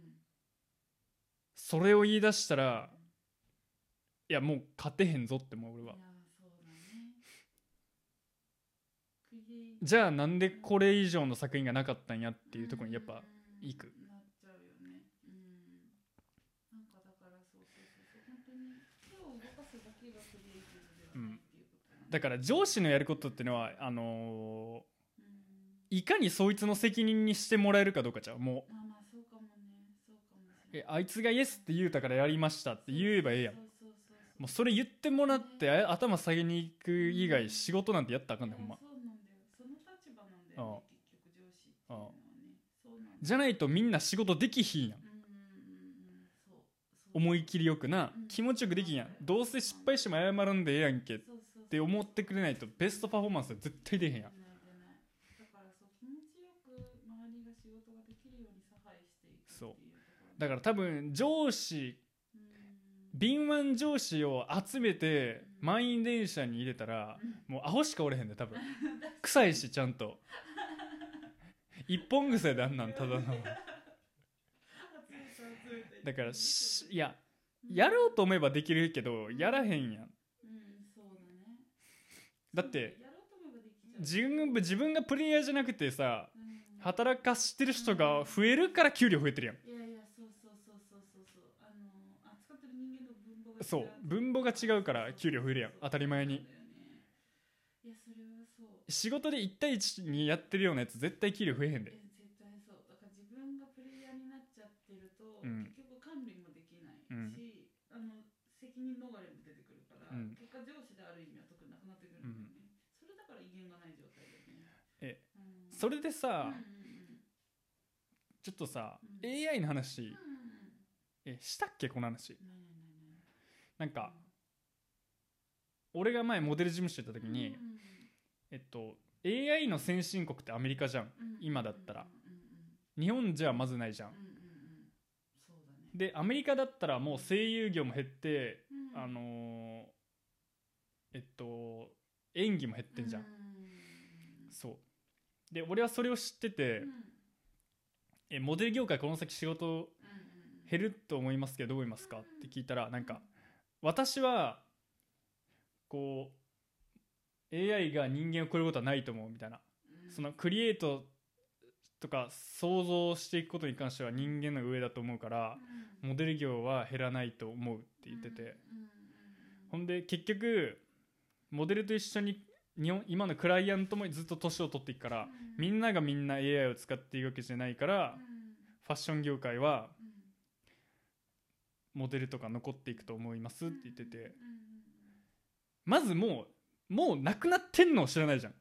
それを言い出したらいやもう勝てへんぞって思う俺は。じゃあなんでこれ以上の作品がなかったんやっていうところにやっぱ行く。だから上司のやることっていうのはあのうんーいかにそいつの責任にしてもらえるかどうかじゃうもう。まあまあそうかもね。そうかもしれえない。あいつがイエスって言うたからやりましたって言えばええやんそう。そうそうそうもうそれ言ってもらってあ頭下げに行く以外仕事なんてやったらあかんねんほんま。そうなんだよ。その立場なんだよね結局上司っていうのはね。そうなんじゃないとみんな仕事できひんやん。うんうんうんうんそう。そう。思い切りよくな。うん。気持ちよくできんやん。どうせ失敗しても謝るんでええやんけっそうそうそうて思ってくれないとベストパフォーマンスは絶対出へんやん出ない出ないだからそう気持ちよく周りが仕事ができるように差配していくっていうところだから多分上司うん。敏腕上司を集めて満員電車に入れたらもうアホしかおれへんで多分。臭いしちゃんと。<laughs> 一本癖であんなんただの。だからしいややろうと思えばできるけどやらへんやん。だね。だって自分自分がプレイヤーじゃなくてさうん。働かしてる人が増えるから給料増えてるやんいやいやそうそうそうそうそうそうあの扱ってる人間の分母が違そう。分母が違うから給料増えるやん。当たり前に。そうだよねいやそれはそう。仕事で1対1にやってるようなやつ絶対給料増えへんで。え絶対そう。だから自分がプレイヤーになっちゃってると、うん。結局管理もできないうん。し、あの責任逃れも出てくるから、うん。結果上司である意味は特になくなってくるんだよね、それだから威厳がない状態だよね。えうん。それでさうんうんちょっとさうん。AI の話。うんうんえしたっけこの話。ないないなんか俺が前モデル事務所行った時にうんえっと AI の先進国ってアメリカじゃん。うん今だったら。日本じゃまずないじゃん。でアメリカだったらもう声優業も減ってうん。あのーえっと演技も減ってんじゃん。うそう。で俺はそれを知っててうん。えモデル業界この先仕事減ると思いますけどどう思いますか？って聞いたらなんか私はこう AI が人間を超えることはないと思うみたいな。うん。そのクリエイトとか想像していくことに関しては人間の上だと思うからうん。モデル業は減らないと思うって言ってて。ほんで結局モデルと一緒に日本今のクライアントもずっと年を取っていくからうん。みんながみんな AI を使っていくわけじゃないからうん。ファッション業界はうんモデルとか残っていくと思いますって言ってて。まずもうもうなくなってんのを知らないじゃん。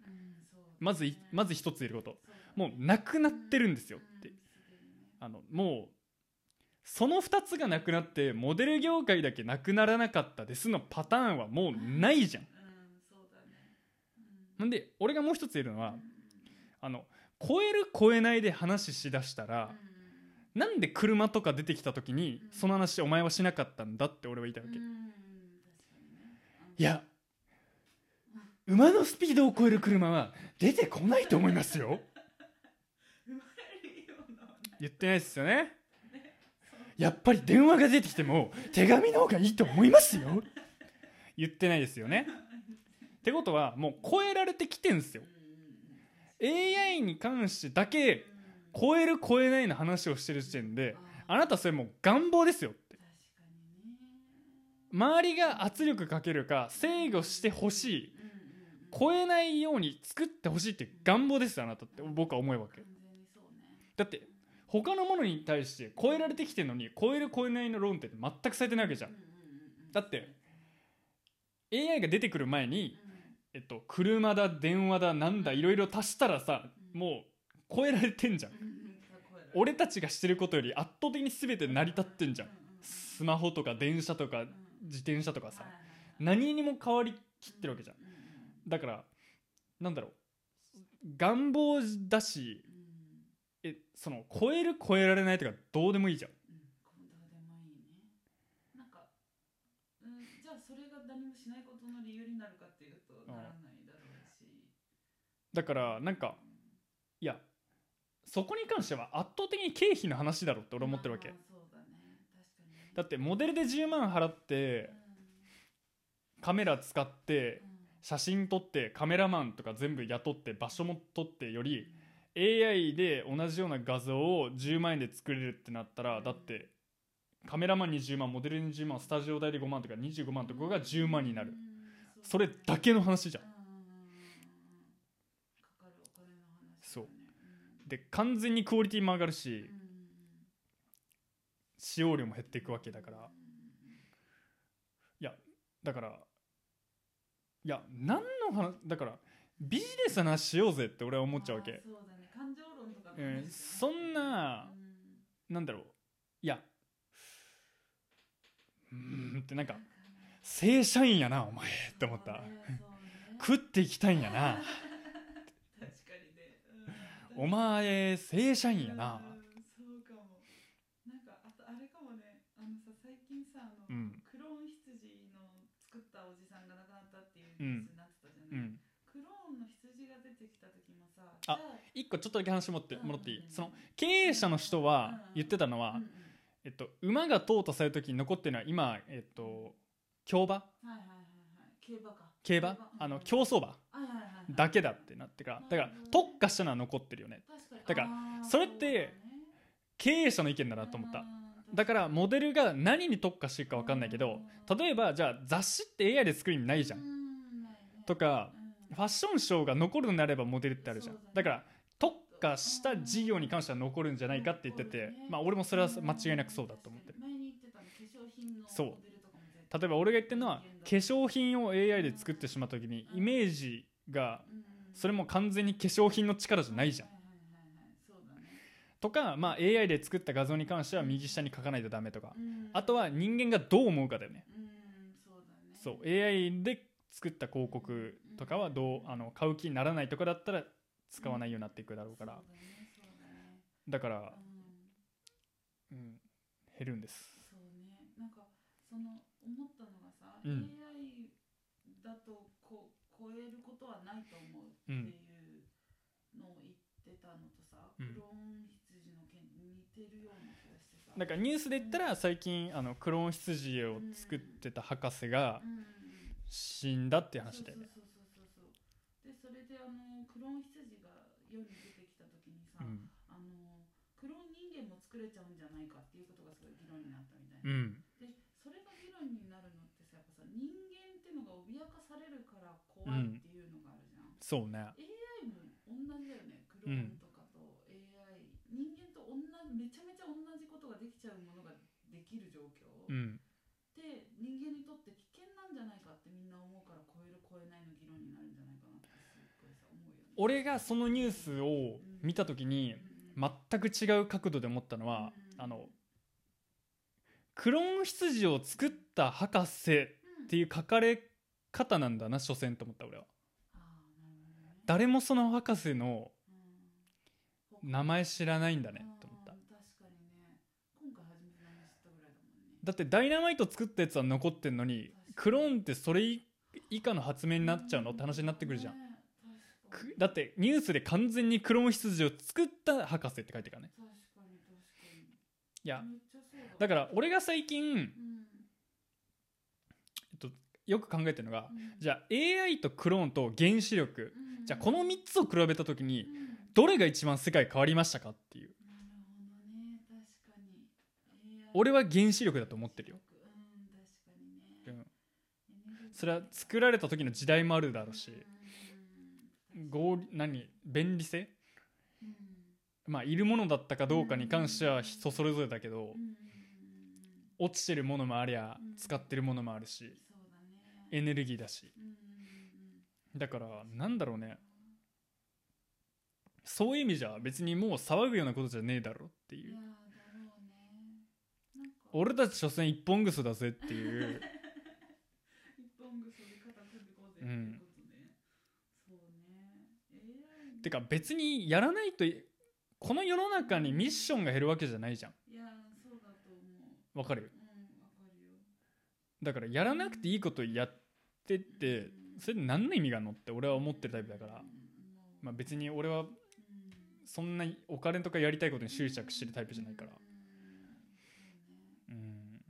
まずいまず一つ言えること。もうなくなってるんですよ。って。あのもうその2つがなくなってモデル業界だけなくならなかったですのパターンはもうないじゃん。なんで俺がもう一つ言えるのはうん。あの超える超えないで話しだしたらなんで車とか出てきた時にうん。その話お前はしなかったんだって俺は言いたいわけ。いや馬のスピードを超える車は出てこないと思いますよ。言ってないですよね。やっぱり電話が出てきても手紙の方がいいと思いますよ。言ってないですよね。<laughs> ってことはもう超えられてきてんすよ。AI に関してだけ超える超えないの話をしてる時点であなたそれもう願望ですよって。周りが圧力かけるか制御してほしい。超えないように作ってほしいって願望ですよあなたって。僕は思うわけ。だって他のものに対して超えられてきてるのに超える超えないの論点って全くされてないわけじゃん。だって AI が出てくる前に、うん。えっと、車だ電話だなんだいろいろ足したらさもう超えられてんじゃん。俺たちがしてることより圧倒的に全て成り立ってんじゃん。スマホとか電車とか自転車とかさ。何にも変わりきってるわけじゃん。だからなんだろう。願望だしうん。えその超える超えられないとかどうでもいいじゃん。うん。こうどうでもいいねなんか、うん、じゃあそれが何もしないことの理由になるかっていうとうん。ならないだろうし。だからなんかいやそこに関しては圧倒的に経費の話だろって俺は思ってるわけ。だってモデルで10万払ってカメラ使って写真撮ってカメラマンとか全部雇って場所も撮ってより AI で同じような画像を10万円で作れるってなったらだってカメラマンに10万モデルに10万スタジオ代で5万とか25万とかが10万になる。うん。それだけの話じゃんうんうんうんうんかかるお金の話だねそううんで完全にクオリティも上がるし使用量も減っていくわけだから。いやだからいや何の話だからビジネスの話しようぜって俺は思っちゃうわけ。そうだね。感情論とかの話うんなうん。なんだろう。いやうーんってなんか正社員やなお前って思った。ね。食っていきたいんやな <laughs> お前正社員やな。うんそうかも。なんかあとあれかもね。あのさ最近さあの、うん。クローン羊の作ったおじさんが亡くなったっていうニュースになってたじゃない、うんクローンの羊が出てきた時もさあ一個ちょっとだけ話もってうんもらっていいうん。その経営者の人は言ってたのはえっと馬が淘汰される時に残ってるのは今えっと競馬？はいはいはいはい。競馬か競馬？あの競走馬だけだってなってからだから特化したのは残ってるよね。だからそれって経営者の意見だなと思った。だからモデルが何に特化していくか分かんないけど例えばじゃあ雑誌って AI で作る意味ないじゃん。とかファッションショーが残るのであればモデルってあるじゃん。だから特化した事業に関しては残るんじゃないかって言っててまあ俺もそれは間違いなくそうだと思ってる。そう例えば俺が言ってるのは化粧品を AI で作ってしまった時にイメージがそれも完全に化粧品の力じゃないじゃん。とか、まあ、AI で作った画像に関しては右下に書かないとダメとか。うん。あとは人間がどう思うかだよね。うん。そう AI で作った広告とかはどうあの買う気にならないとかだったら使わないようになっていくだろうから。だから、うん。うん、減るんです。そうね。なんかそのうん。AI だとこ超えることはないと思うってうんいうのを言ってたのとさ、うん。クローン羊の件に似てるような気がしてさ。だからニュースで言ったら最近あのクローン羊を作ってた博士がうん。うん死んだっていう話だよね。そうそうそうそうそう。でそれであのクローン羊が世に出てきた時にさ、うん。あのクローン人間も作れちゃうんじゃないかっていうことがすごい議論になったみたいうん。な、でそれが議論になるのってさやっぱさ人間っていうのが脅かされるから怖いっていうのがあるじゃん、そうね。AI も同じだよね。クローンとかと AI、人間と同じめちゃめちゃ同じことができちゃうものができる状況、うん。で人間にとって危険なんじゃないかってみんな思うから超える超えないの議論になるんじゃないかなってすっごいさ思うよね。俺がそのニュースを見た時にうん全く違う角度で思ったのはうん。あのクローン羊を作った博士っていう書かれ方なんだな所詮と思った俺は。ね。誰もその博士のうん。名前知らないんだねと思った。ね。だってダイナマイト作ったやつは残ってんのにクローンってそれ以下の発明になっちゃうの？って話になってくるじゃん。ねだってニュースで完全にクローン羊を作った博士って書いてるからね。いやだから俺が最近、うん。えっと、よく考えてるのがうん。じゃあ AI とクローンと原子力うん。じゃあこの3つを比べた時にうん。どれが一番世界変わりましたかっていう。俺は原子力だと思ってるよ、それは作られた時の時代もあるだろうしうん。合理何便利性？うん。まあいるものだったかどうかに関しては人それぞれだけどうん。落ちてるものもありゃうん。使ってるものもあるしエネルギーだし。だからなんだろうね。そういう意味じゃ別にもう騒ぐようなことじゃねえだろっていう。俺たち所詮一本ぐそだぜっていう。<laughs> 一本トングそれ肩組んでこうぜっていうことね、そうね。AI てか別にやらないとこの世の中にミッションが減るわけじゃないじゃん。いやそうだと思う。わかる？だからやらなくていいことやってってそれで何の意味があるのって俺は思ってるタイプだから、まあ、別に俺はそんなお金とかやりたいことに執着してるタイプじゃないから。うん。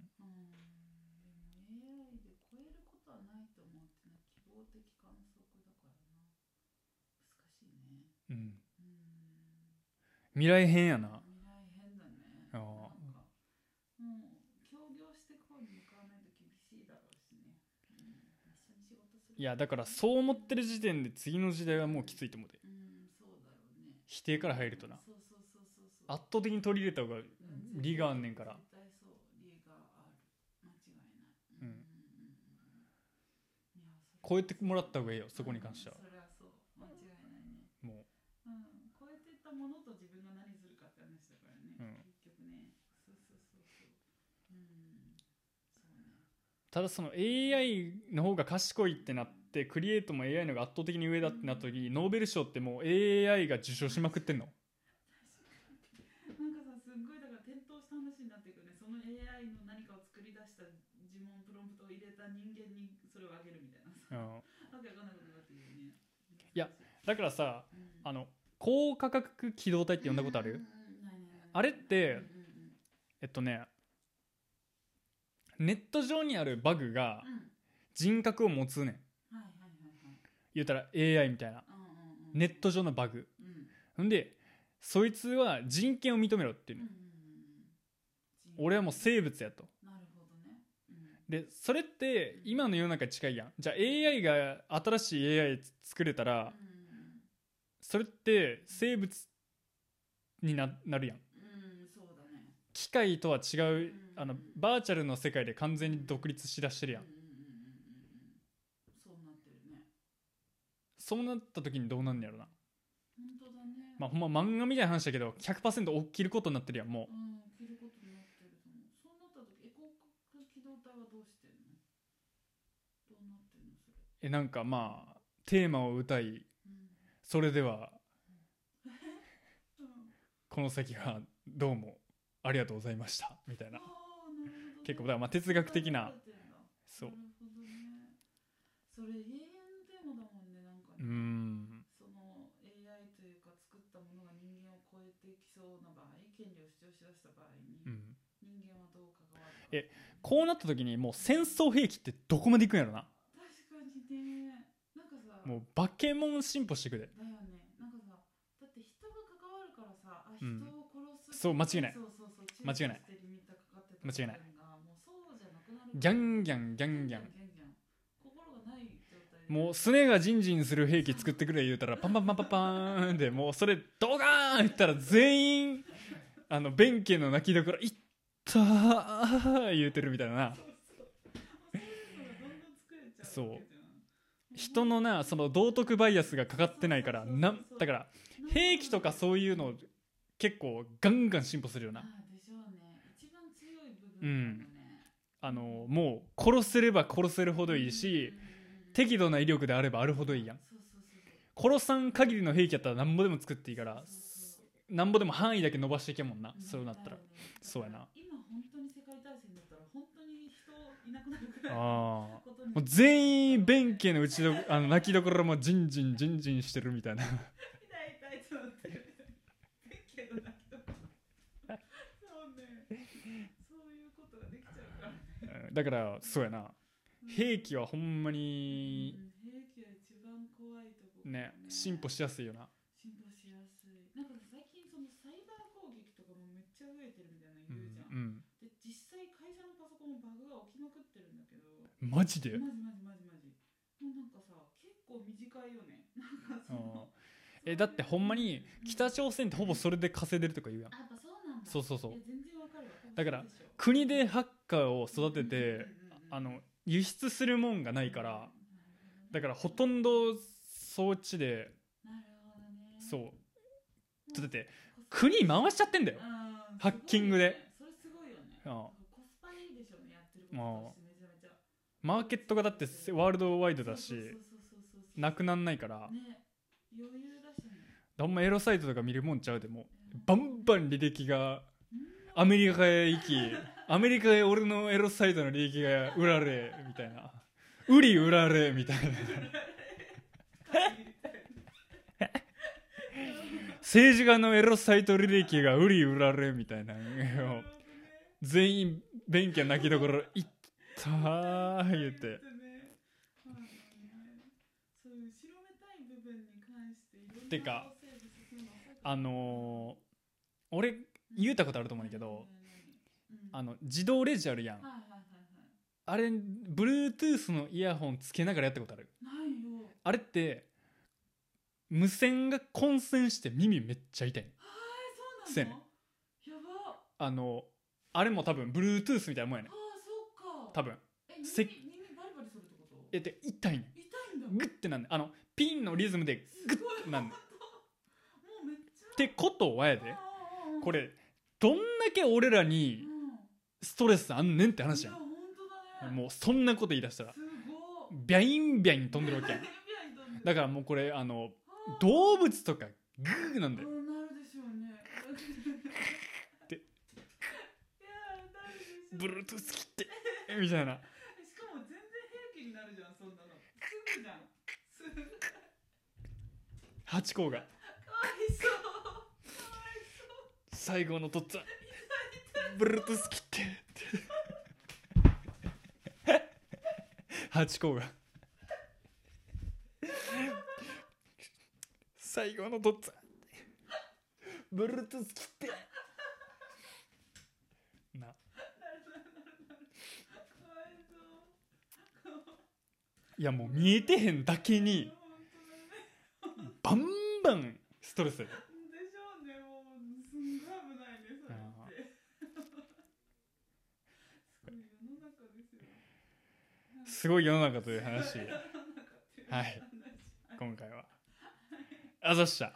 うん。でも AI で超いやだからそう思ってる時点で次の時代はもうきついと思うで。うね。否定から入るとな。圧倒的に取り入れた方がうん利があんねんから。うん。うんうんうやそれ超えてもらった方がいいよそこに関してはうんそれはそう間違いないねもうん超えてったものと自分が何するかって話だからね、うん結局ねそうそうそうそううんそうねうただその AI の方が賢いってなってクリエイトも AI の方が圧倒的に上だってなった時にノーベル賞ってもう AI が受賞しまくってんの。なんかさすっごいだから転倒した話になっていくね。その AI の何かを作り出した呪文プロンプトを入れた人間にそれをあげるみたいなさ。うん。わけわかんないことになってるよね。いやだからさうん。あの高価格機動隊って呼んだことある？あれってえっとねネット上にあるバグが人格を持つねん。言うたら AI みたいな。ネット上のバグ。うん。んでそいつは人権を認めろっていう俺はもう生物やと。でそれって今の世の中に近いやん。じゃあ AI が新しい AI 作れたらうん。それって生物にななるやん。機械とは違ううんあのバーチャルの世界で完全に独立しだしてるやん。うんうんうんうんうん。そうなってるね。そうなった時にどうなんねやろな。本当だね。まあほんま漫画みたいな話だけど100%起きることになってるやんもう。ん着ることになってると思う。そうなった時エコー機動隊はどうしてんの？どうなってんのそれ？うえなんかまあテーマを歌いうん。それでは <laughs> うん。この先はどうもありがとうございましたみたいな結構だからまあ哲学的な。そう。なるほどねそれ永遠のテーマだもん。ねなんかうん。その AI というか作ったものが人間を超えてきそうな場合権利を主張しだした場合に、うん人間はどう関わるかえこうなった時にもう戦争兵器ってどこまでいくんやろな。確かにね。なんかさもうバケモン進歩してくでだよね。なんかさだって人が関わるからさあうん。人を殺す、そう間違いない。そうそうそう間違いない。間違いないギャンギャンギャンギャン。もうスネがジン。ジンする兵器作ってくれ言うたらパンパンパンパンパーンでもうそれドガーン言ったら全員あの弁慶の泣きどころ「いったー」言うてるみたいな。なそう。人のなその道徳バイアスがかかってないからなんだから兵器とかそういうの結構ガンガン進歩するよな。うねあのもう殺せれば殺せるほどいいし適度な威力であればあるほどいいやん。殺さん限りの兵器やったらなんぼでも作っていいからなんぼでも範囲だけ伸ばしていけんもんなそうなったら。そうやな。今本当に世界大戦だったら本当に人いなくなるくらいあのことにもう全員弁慶のうちどあの泣きどころもジンジンジンジンしてるみたいな痛い痛いってなってるけどだけどそうねそういうことができちゃうからねうんだからそうやな。兵器はほんまにうん。兵器は一番怖いところね。進歩しやすいよな。進歩しやすい。なんか最近そのサイバー攻撃とかもめっちゃ増えてるみたいな言うじゃん、うんで実際会社のパソコンもバグが起きまくってるんだけどマジで？マジマジマジマジ。もうなんかさ結構短いよね。<laughs> なんかそのえだってほんまに北朝鮮ってほぼそれで稼いでるとか言うやん。あやっぱそうなんだ。そうそうそう。全然だから国でハッカーを育ててあの輸出するもんがないからだからほとんどそっちでなるほどねそうだって国回しちゃってんだよ。うんハッキングで。それすごいよね。うんコスパいいでしょうねやってることとしてめちゃめちゃ。マーケットがだってワールドワイドだしそうそうそうそうそう。なくなんないから。ね余裕だしね。あんまエロサイトとか見るもんちゃうでもバンバン履歴がアメリカへ行きアメリカへ俺のエロサイトの履歴が売られみたいな。売り売られみたいな。政治家のエロサイト履歴が売り売られみたいな全員勉強泣きどころいったー言うて。てかあのー俺言うたことあると思うんだけどうんあの自動レジあるやん。あれ Bluetooth のイヤホンつけながらやったことある。ないよ。あれって無線が混線して耳めっちゃ痛い。はいそうなの？やば。あのあれも多分 Bluetooth みたいなもんやね。ああそっか。多分。え耳せ耳バリバリするってこと？えで痛いね痛いんだ。んグッてなんねん。あのピンのリズムでグッてなんねん。<laughs> ってことはやで。これどんだけ俺らにうんストレスあんねんって話やいや本当だね。んもうそんなこと言い出したら。ビャインビャイン飛んでるわけだからもうこれあの動物とかグーなんだよ。うんなるでしょうね。<laughs> でいやなるでしょう。Bluetooth 切ってみたいな。しかも全然平気になるじゃんそんなの。すぐじゃん。ハチ公が。かわいそう最後のとっつぁん。Bluetooth 切ってって。ハチ公が。最後のとっつぁん。Bluetooth 切って。な。いやもう見えてへんだけにバンバンストレスやででしょうねもうすんごい危ないねそれってすごい世の中という話。<laughs> はい。話今回は。あざっした